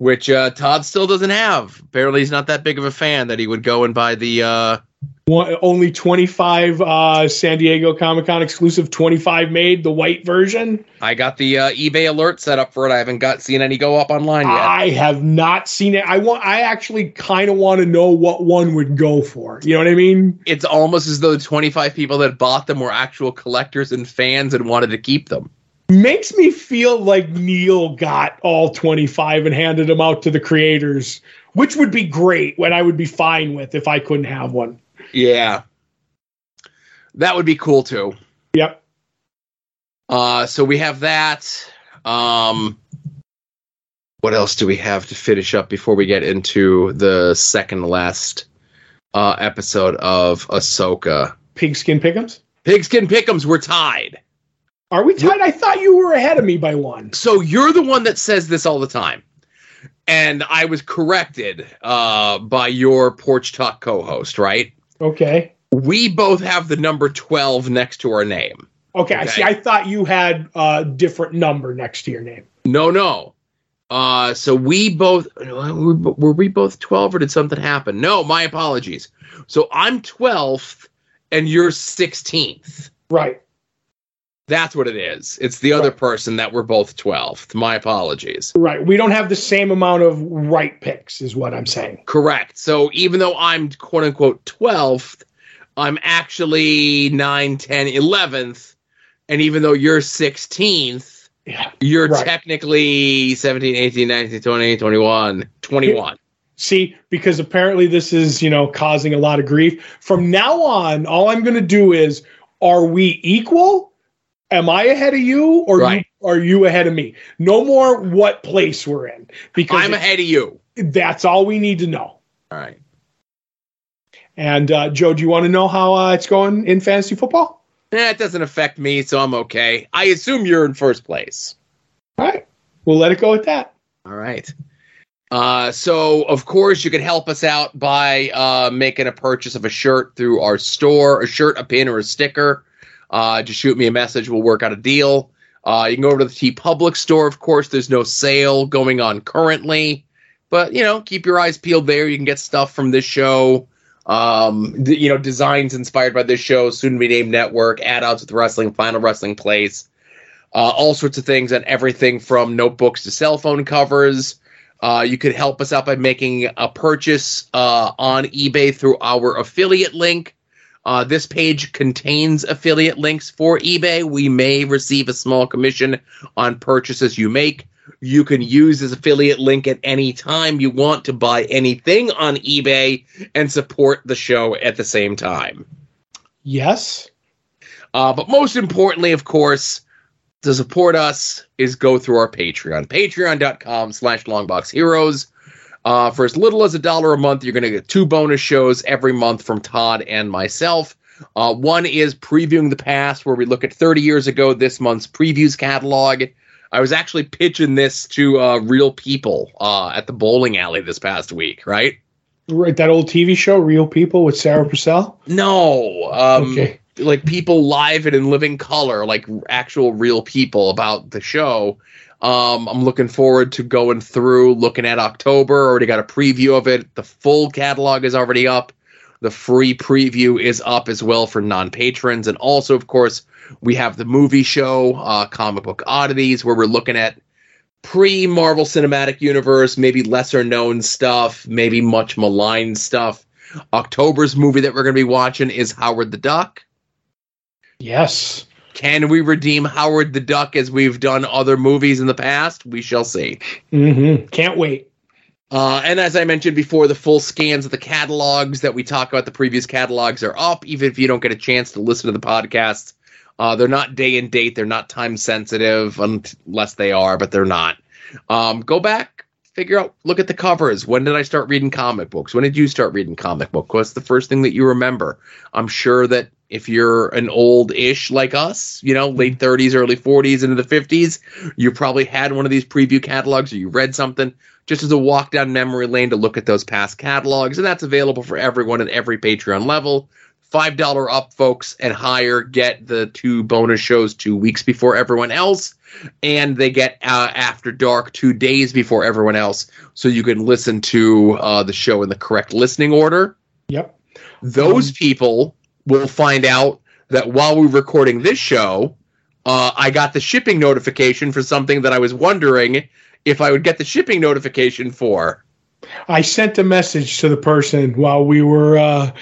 which uh, Todd still doesn't have. Apparently, he's not that big of a fan that he would go and buy the. Uh, One, only 25 uh, San Diego Comic Con exclusive, 25 made, the white version. I got the uh, eBay alert set up for it. I haven't got seen any go up online yet. I have not seen it. I want. I actually kind of want to know what one would go for. You know what I mean? it's almost as though the 25 people that bought them were actual collectors and fans and wanted to keep them. Makes me feel like Neil got all 25 and handed them out to the creators, which would be great. when I would be fine with if I couldn't have one. Yeah. That would be cool too. Yep. Uh, so we have that. Um, what else do we have to finish up before we get into the second last uh, episode of Ahsoka? Pigskin Pickums. Pigskin Pickums, we're tied. Are we tied? I thought you were ahead of me by one. So you're the one that says this all the time. And I was corrected uh, by your Porch Talk co host, right? Okay. We both have the number 12 next to our name. Okay, I see. I thought you had a different number next to your name. No, no. Uh, so we both were we both twelve, or did something happen? No, my apologies. So I'm twelfth, and you're sixteenth. Right. That's what it is. It's the other Right. person that we're both twelfth. My apologies. Right. We don't have the same amount of right picks, is what I'm saying. Correct. So even though I'm quote unquote twelfth, I'm actually 9, 10, 11th, and even though you're sixteenth, Yeah. you're Right. technically 17, 18, 19, 20, 21, 21. See, because apparently this is, you know, causing a lot of grief. From now on, all I'm going to do is are we equal? Am I ahead of you, or Right. you, are you ahead of me? No more what place we're in because I'm ahead of you. that's all we need to know. All right. And uh, Joe, do you want to know how uh, it's going in fantasy football? Eh, it doesn't affect me, so I'm okay. I assume you're in first place. All right, we'll let it go at that. All right. Uh, so, of course, you can help us out by uh, making a purchase of a shirt through our store, a shirt, a pin, or a sticker. Uh, just shoot me a message. We'll work out a deal. Uh, you can go over to the TeePublic store. Of course, there's no sale going on currently, but you know, keep your eyes peeled there. You can get stuff from this show. Um, th- you know, designs inspired by this show, soon to be named network, add-ons with wrestling, final wrestling place, uh, all sorts of things, and everything from notebooks to cell phone covers. Uh, you could help us out by making a purchase uh, on eBay through our affiliate link. Uh, this page contains affiliate links for eBay. We may receive a small commission on purchases you make. You can use this affiliate link at any time you want to buy anything on eBay and support the show at the same time. Yes. Uh, but most importantly, of course, to support us is go through our Patreon. Patreon.com slash longboxheroes. Uh, for as little as a dollar a month, you're going to get two bonus shows every month from Todd and myself. Uh, one is previewing the past, where we look at 30 years ago this month's previews catalog. I was actually pitching this to uh, real people uh, at the bowling alley this past week, right? Right, that old TV show, Real People with Sarah Purcell. No, um, Okay. like people live and in living color, like actual real people about the show. Um, I'm looking forward to going through, looking at October. Already got a preview of it. The full catalog is already up. The free preview is up as well for non patrons, and also, of course, we have the movie show, uh, Comic Book Oddities, where we're looking at pre Marvel Cinematic Universe, maybe lesser known stuff, maybe much maligned stuff. October's movie that we're going to be watching is Howard the Duck. Yes. Can we redeem Howard the Duck as we've done other movies in the past? We shall see. hmm Can't wait. Uh, and as I mentioned before, the full scans of the catalogs that we talk about, the previous catalogs are up, even if you don't get a chance to listen to the podcast. Uh, they're not day and date, they're not time sensitive, unless they are, but they're not. Um, go back, figure out, look at the covers. When did I start reading comic books? When did you start reading comic books? What's the first thing that you remember? I'm sure that if you're an old ish like us, you know, late 30s, early 40s, into the 50s, you probably had one of these preview catalogs or you read something just as a walk down memory lane to look at those past catalogs. And that's available for everyone at every Patreon level. $5 up, folks, and higher get the two bonus shows two weeks before everyone else. And they get uh, After Dark two days before everyone else. So you can listen to uh, the show in the correct listening order. Yep. Those Um, people will find out that while we were recording this show, uh, I got the shipping notification for something that I was wondering if I would get the shipping notification for. I sent a message to the person while we were, uh,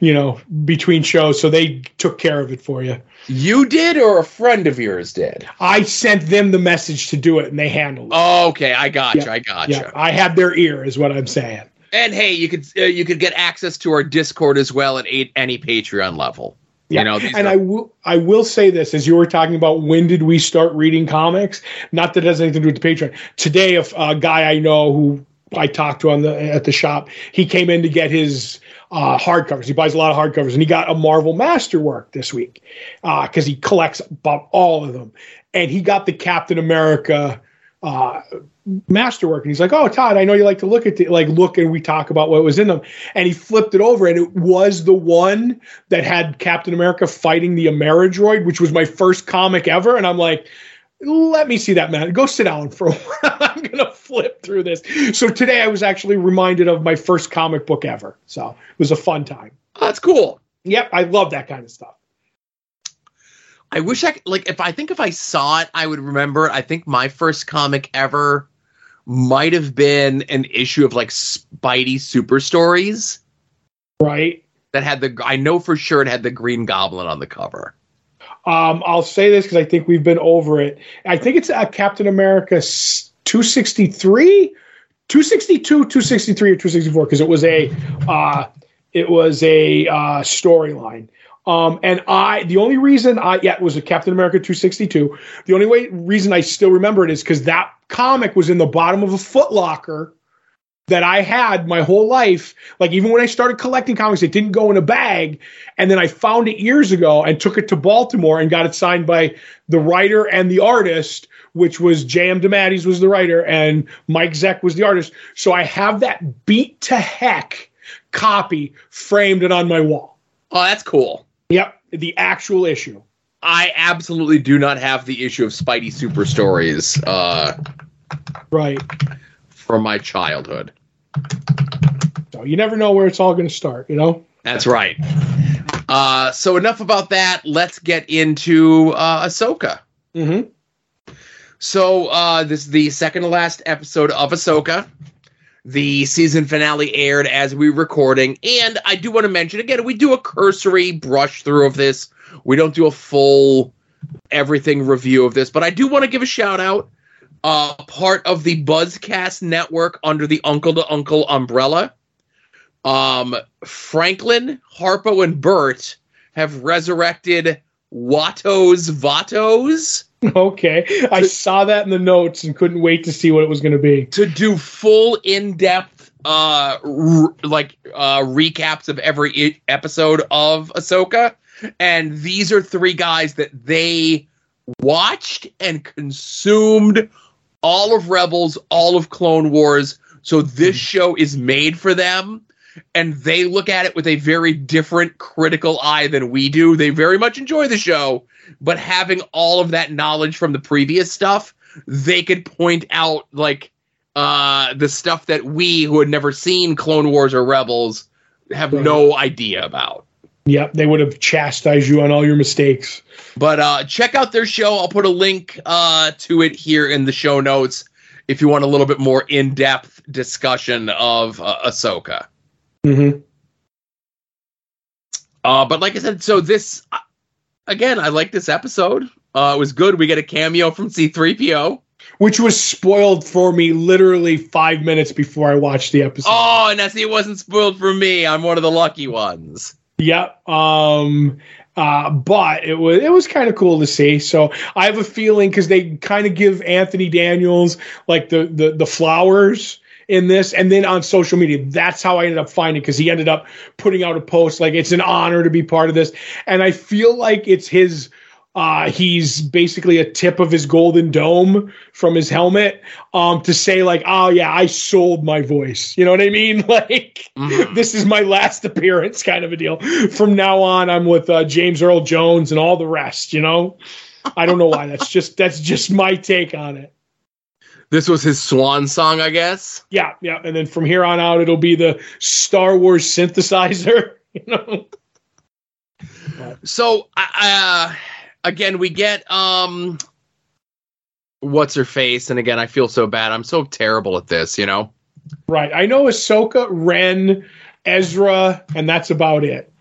you know, between shows, so they took care of it for you. You did, or a friend of yours did? I sent them the message to do it, and they handled it. Oh, okay, I gotcha. Yeah, I gotcha. yeah, I had their ear, is what I'm saying. And hey, you could uh, you could get access to our Discord as well at eight, any Patreon level. Yeah, You know, and are- I will I will say this as you were talking about when did we start reading comics? Not that it has anything to do with the Patreon. Today, a, a guy I know who I talked to on the at the shop, he came in to get his uh, hardcovers. He buys a lot of hardcovers, and he got a Marvel Masterwork this week because he collects about all of them. And he got the Captain America uh, masterwork. And he's like oh todd i know you like to look at the like look and we talk about what was in them. And he flipped it over and it was the one that had captain america fighting the ameridroid which was my first comic ever. And i'm like let me see that man. Go sit down for a <laughs> while. I'm gonna flip through this. So today i was actually reminded of my first comic book ever. So it was a fun time. Oh, that's cool. yep i love that kind of stuff I wish I could, like if I think if I saw it, I would remember it. I think my first comic ever might have been an issue of like Spidey Super Stories right that had the I know for sure it had the Green Goblin on the cover. Um, I'll say this because I think we've been over it. I think it's Captain America 263, 262, 263, or 264 because it was a uh, It was a uh, storyline. Um, and I, the only reason I, yeah, it was a Captain America 262. The only way reason I still remember it is because that comic was in the bottom of a Foot Locker that I had my whole life. Like even when I started collecting comics, it didn't go in a bag. And then I found it years ago and took it to Baltimore and got it signed by the writer and the artist, which was J.M. DeMatteis was the writer and Mike Zeck was the artist. So I have that beat to heck copy framed and on my wall. Oh, that's cool. Yep, the actual issue. I absolutely do not have the issue of Spidey Super Stories uh, Right. from my childhood. So you never know where it's all going to start, you know? That's right. Uh, so enough about that. Let's get into uh, Ahsoka. Mm-hmm. So uh, this is the second to last episode of Ahsoka. The season finale aired as we were recording, and I do want to mention again, we do a cursory brush through of this. We don't do a full everything review of this, but I do want to give a shout out. Uh, part of the Buzzcast network under the Uncle to Uncle umbrella. Um, Franklin, Harpo, and Bert have resurrected Watto's Vatos. <laughs> Okay. I saw that in the notes and couldn't wait to see what it was going to be. to do full in-depth uh r- like uh recaps of every I- episode of Ahsoka and these are three guys that they watched and consumed all of Rebels, all of Clone Wars. So this show is made for them and they look at it with a very different critical eye than we do. They very much enjoy the show, but having all of that knowledge from the previous stuff, they could point out like uh the stuff that we who had never seen Clone Wars or Rebels have Right. no idea about. Yep, they would have chastised you on all your mistakes. But uh check out their show. I'll put a link uh to it here in the show notes if you want a little bit more in-depth discussion of uh, Ahsoka. Mm-hmm. Uh, but like I said, so this uh, again, I like this episode. Uh, it was good. We get a cameo from C3PO. Which was spoiled for me literally five minutes before I watched the episode. Oh, and that's it wasn't spoiled for me. I'm one of the lucky ones. Yep. Um, uh, but it was it was kind of cool to see. So I have a feeling because they kind of give Anthony Daniels like the the the flowers in this, and then on social media, that's how I ended up finding because he ended up putting out a post like it's an honor to be part of this, and I feel like it's his. Uh, he's basically a tip of his golden dome from his helmet um, to say like, oh yeah, I sold my voice. You know what I mean? <laughs> Like Mhm. this is my last appearance kind of a deal. From now on, I'm with uh, James Earl Jones and all the rest. You know, I don't know why. That's just that's just my take on it. This was his swan song, I guess. Yeah, yeah. And then from here on out, it'll be the Star Wars synthesizer. <laughs> You know, So, uh, again, we get um, what's her face, and again, I feel so bad. I'm so terrible at this, you know. right? I know Ahsoka, Wren, Ezra, and that's about it.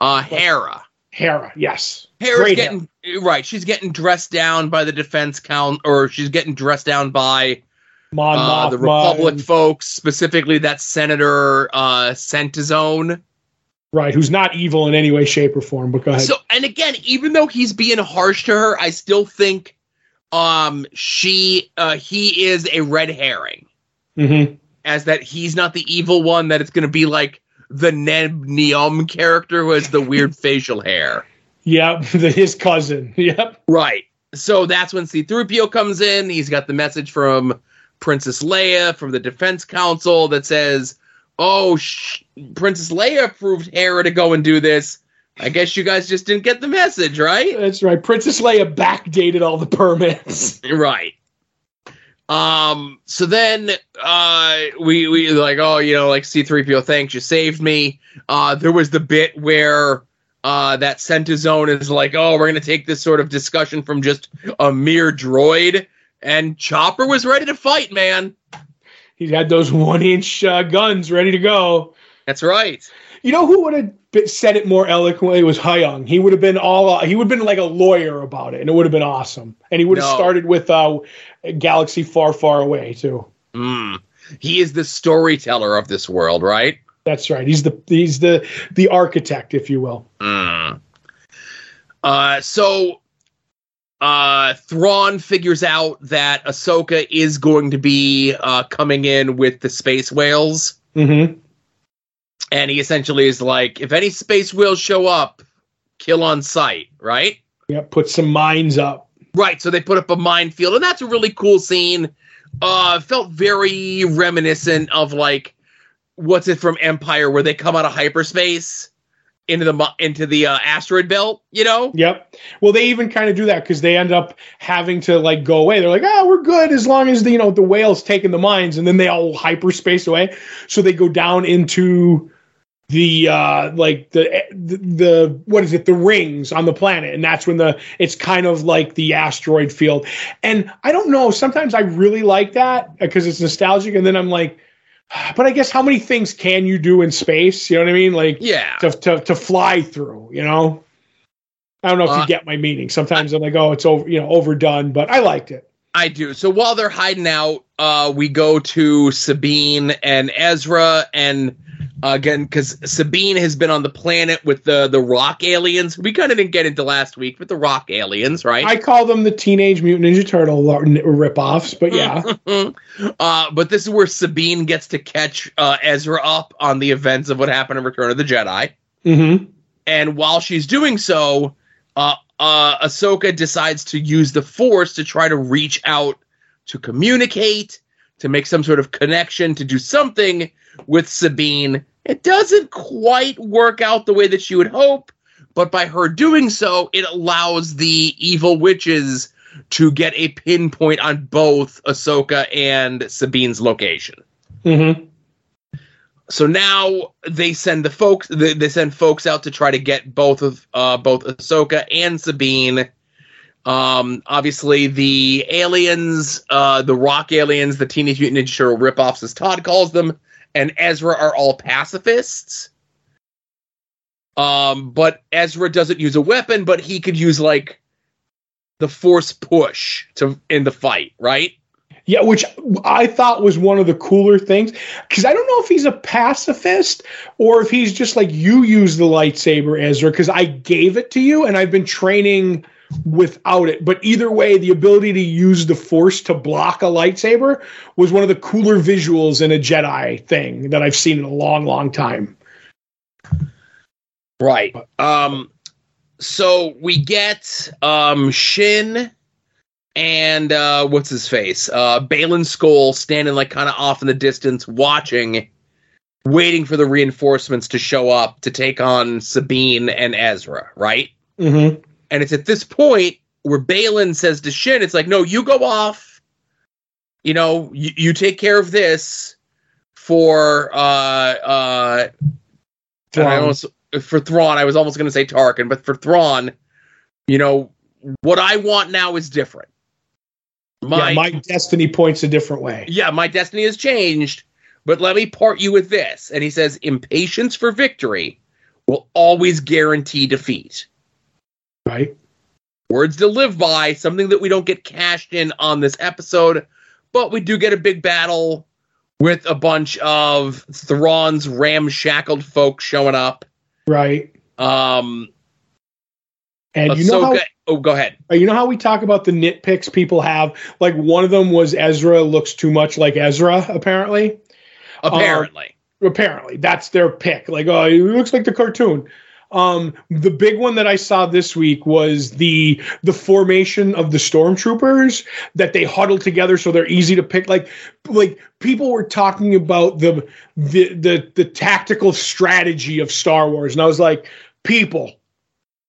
Uh, Hera. Hera, yes. Hera's Great getting right. She's getting dressed down by the defense count, or she's getting dressed down by Mon uh, the Republic folks, specifically that Senator uh, Centizone. right? Who's not evil in any way, shape, or form. But go ahead. So, and again, even though he's being harsh to her, I still think um she uh he is a red herring hmm as that he's not the evil one that it's going to be like the Neb Neum character who has the weird <laughs> facial hair. Yep, <laughs> the, his cousin. Yep. Right. So that's when C3PO comes in. He's got the message from Princess Leia from the Defense Council that says, "Oh, sh- Princess Leia approved Hera to go and do this. I guess you guys just didn't get the message, right?" That's right. Princess Leia backdated all the permits. <laughs> Right. Um. So then, uh, we we like, oh, you know, like C-3PO, thanks, you saved me. Uh, there was the bit where uh that Centizone is like, oh, we're gonna take this sort of discussion from just a mere droid, and Chopper was ready to fight, man. He had those one inch uh, guns ready to go. That's right. You know who would have said it more eloquently was Huyang. He would have been all he would have been like a lawyer about it, and it would have been awesome. And he would have No. started with uh, Galaxy Far, Far Away too. Mm. He is the storyteller of this world, right? That's right. He's the he's the the architect, if you will. Mm. Uh, so uh, Thrawn figures out that Ahsoka is going to be uh, coming in with the space whales, Mm-hmm. And he essentially is like, if any space whales show up, kill on sight, right? Yeah, put some mines up. Right. So they put up a minefield, and that's a really cool scene. Uh, felt very reminiscent of like what's it from Empire, where they come out of hyperspace into the into the uh, asteroid belt. You know. Yep. Well, they even kind of do that because they end up having to like go away. They're like, ah, we're good as long as the you know the whales taking the mines, and then they all hyperspace away. So they go down into the uh like the, the the what is it the rings on the planet and that's when the it's kind of like the asteroid field and i don't know sometimes i really like that because it's nostalgic and then i'm like but i guess how many things can you do in space you know what i mean like Yeah. to, to, to fly through, you know? I don't know if Uh, you get my meaning. Sometimes I'm like, oh, it's over, you know, overdone, but I liked it. I do. So while they're hiding out, uh, we go to Sabine and Ezra, and uh, again, because Sabine has been on the planet with the the rock aliens. We kind of didn't get into last week with the rock aliens, right? I call them the Teenage Mutant Ninja Turtle ripoffs, but yeah. <laughs> uh, but this is where Sabine gets to catch uh, Ezra up on the events of what happened in Return of the Jedi. hmm And while she's doing so, uh, uh, Ahsoka decides to use the Force to try to reach out to communicate, to make some sort of connection, to do something with Sabine. It doesn't quite work out the way that she would hope, but by her doing so, it allows the evil witches to get a pinpoint on both Ahsoka and Sabine's location hmm so now they send the folks they, they send folks out to try to get both of uh both Ahsoka and Sabine. Um obviously the aliens, uh the rock aliens, the Teenage Mutant Ninja Turtle ripoffs as Todd calls them, and Ezra are all pacifists. Um but Ezra doesn't use a weapon, but he could use like the force push to in the fight, right? Yeah, which I thought was one of the cooler things because I don't know if he's a pacifist or if he's just like you use the lightsaber, Ezra, because I gave it to you and I've been training without it. But either way, the ability to use the force to block a lightsaber was one of the cooler visuals in a Jedi thing that I've seen in a long, long time. Right. Um so we get um Shin and uh what's his face? Uh Baylan Skoll standing like kind of off in the distance watching waiting for the reinforcements to show up to take on Sabine and Ezra, right? Mm-hmm. And it's at this point where Baylan says to Shin, it's like, no, you go off. You know, you, you take care of this for uh uh and I almost for Thrawn, I was almost going to say Tarkin, but for Thrawn, you know, what I want now is different. My, yeah, my destiny points a different way. yeah, my destiny has changed, but let me part you with this. And he says, impatience for victory will always guarantee defeat. Right? Words to live by, something that we don't get cashed in on this episode, but we do get a big battle with a bunch of Thrawn's ramshackled folk showing up. Right. Um, And you know how oh, go ahead. Uh, You know how we talk about the nitpicks people have? Like one of them was Ezra looks too much like Ezra, apparently. Apparently, Apparently, that's their pick. Like, oh, he looks like the cartoon. Um, the big one that I saw this week was the the formation of the stormtroopers that they huddle together so they're easy to pick. Like, like people were talking about the the the, the tactical strategy of Star Wars, and I was like, people,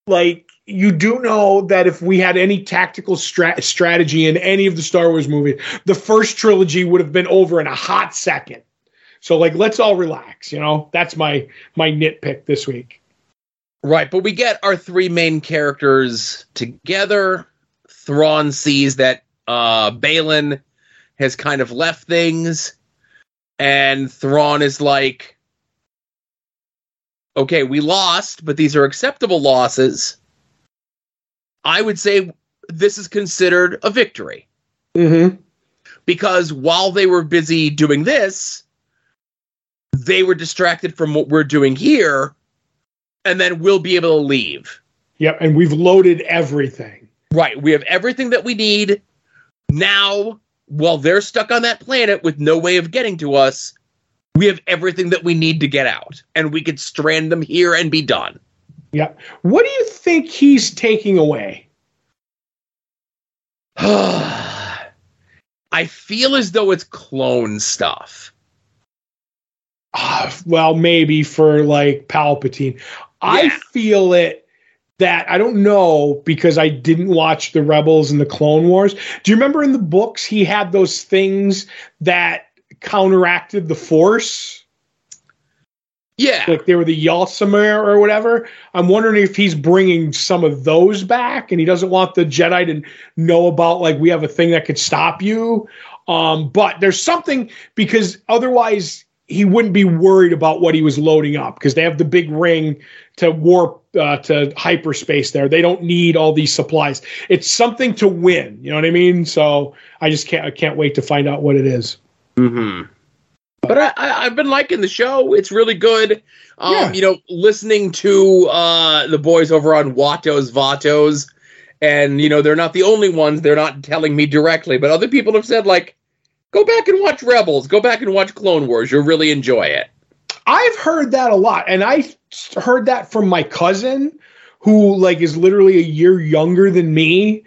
like you do know that if we had any tactical stra- strategy in any of the Star Wars movies, the first trilogy would have been over in a hot second. So like let's all relax, you know? That's my my nitpick this week. Right? But we get our three main characters together. Thrawn sees that uh, Baylan has kind of left things, and Thrawn is like, "Okay, we lost, but these are acceptable losses." I would say this is considered a victory. Mm-hmm. because while they were busy doing this, they were distracted from what we're doing here, and then we'll be able to leave. Yep, and we've loaded everything. Right. We have everything that we need. Now, while they're stuck on that planet with no way of getting to us, we have everything that we need to get out. And we could strand them here and be done. Yep. What do you think he's taking away? <sighs> I feel as though it's clone stuff. Uh, well, maybe for like Palpatine. I feel it that I don't know because I didn't watch the Rebels and the Clone Wars. Do you remember in the books he had those things that counteracted the Force? Yeah. Like they were the Yalsamir or whatever. I'm wondering if he's bringing some of those back and he doesn't want the Jedi to know about like we have a thing that could stop you. Um, but there's something because otherwise he wouldn't be worried about what he was loading up because they have the big ring to warp uh, to hyperspace there. They don't need all these supplies. It's something to win. You know what I mean? So I just can't I can't wait to find out what it is. hmm But I, I, I've been liking the show. It's really good. Um, Yeah. You know, listening to uh, the boys over on Wattos Vatos, and you know they're not the only ones. They're not telling me directly, but other people have said like, go back and watch Rebels. Go back and watch Clone Wars. You'll really enjoy it. I've heard that a lot, and I heard that from my cousin, who like is literally a year younger than me.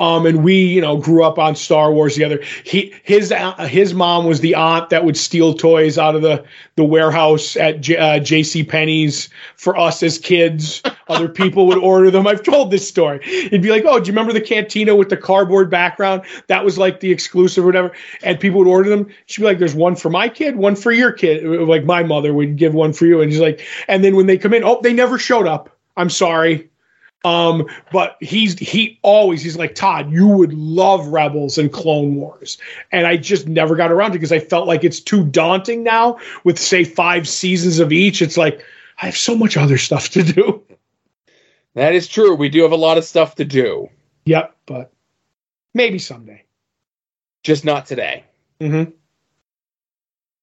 Um, and we, you know, grew up on Star Wars together. He, his, uh, his mom was the aunt that would steal toys out of the the warehouse at J, uh, J.C. Penney's for us as kids. Other people would order them. I've told this story. It'd be like, oh, do you remember the cantina with the cardboard background? That was like the exclusive or whatever. And people would order them. She'd be like, there's one for my kid, one for your kid. Like my mother would give one for you. And she's like, and then when they come in, oh, they never showed up. I'm sorry. Um, but he's he always he's like Todd, you would love Rebels and Clone Wars, and I just never got around to because I felt like it's too daunting now with say five seasons of each. It's like I have so much other stuff to do. That is true. We do have a lot of stuff to do, Yep, but maybe someday. just not today. Mm-hmm.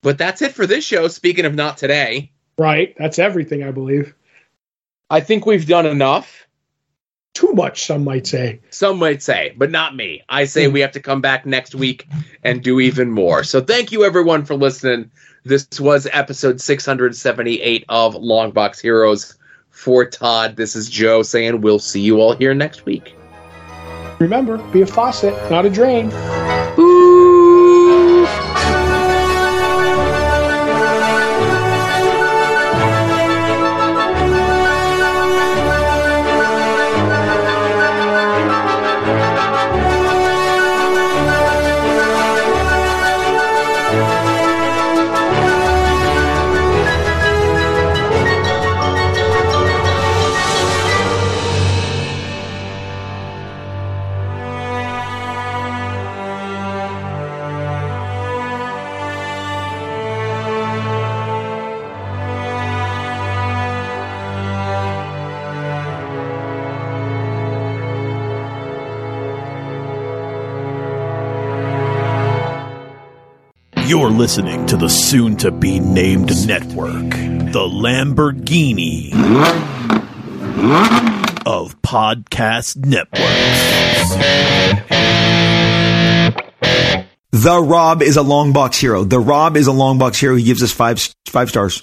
But that's it for this show. Speaking of not today, Right, that's everything I believe. I think we've done enough. Too much, some might say. Some might say, but not me. I say we have to come back next week and do even more. So thank you everyone for listening. This was episode 678 of Longbox Heroes. For Todd, this is Joe saying we'll see you all here next week. Remember, be a faucet, not a drain. You're listening to the soon to be named network, the Lamborghini of podcast networks. The Rob is a long box hero. The Rob is a long box hero. He gives us five five stars.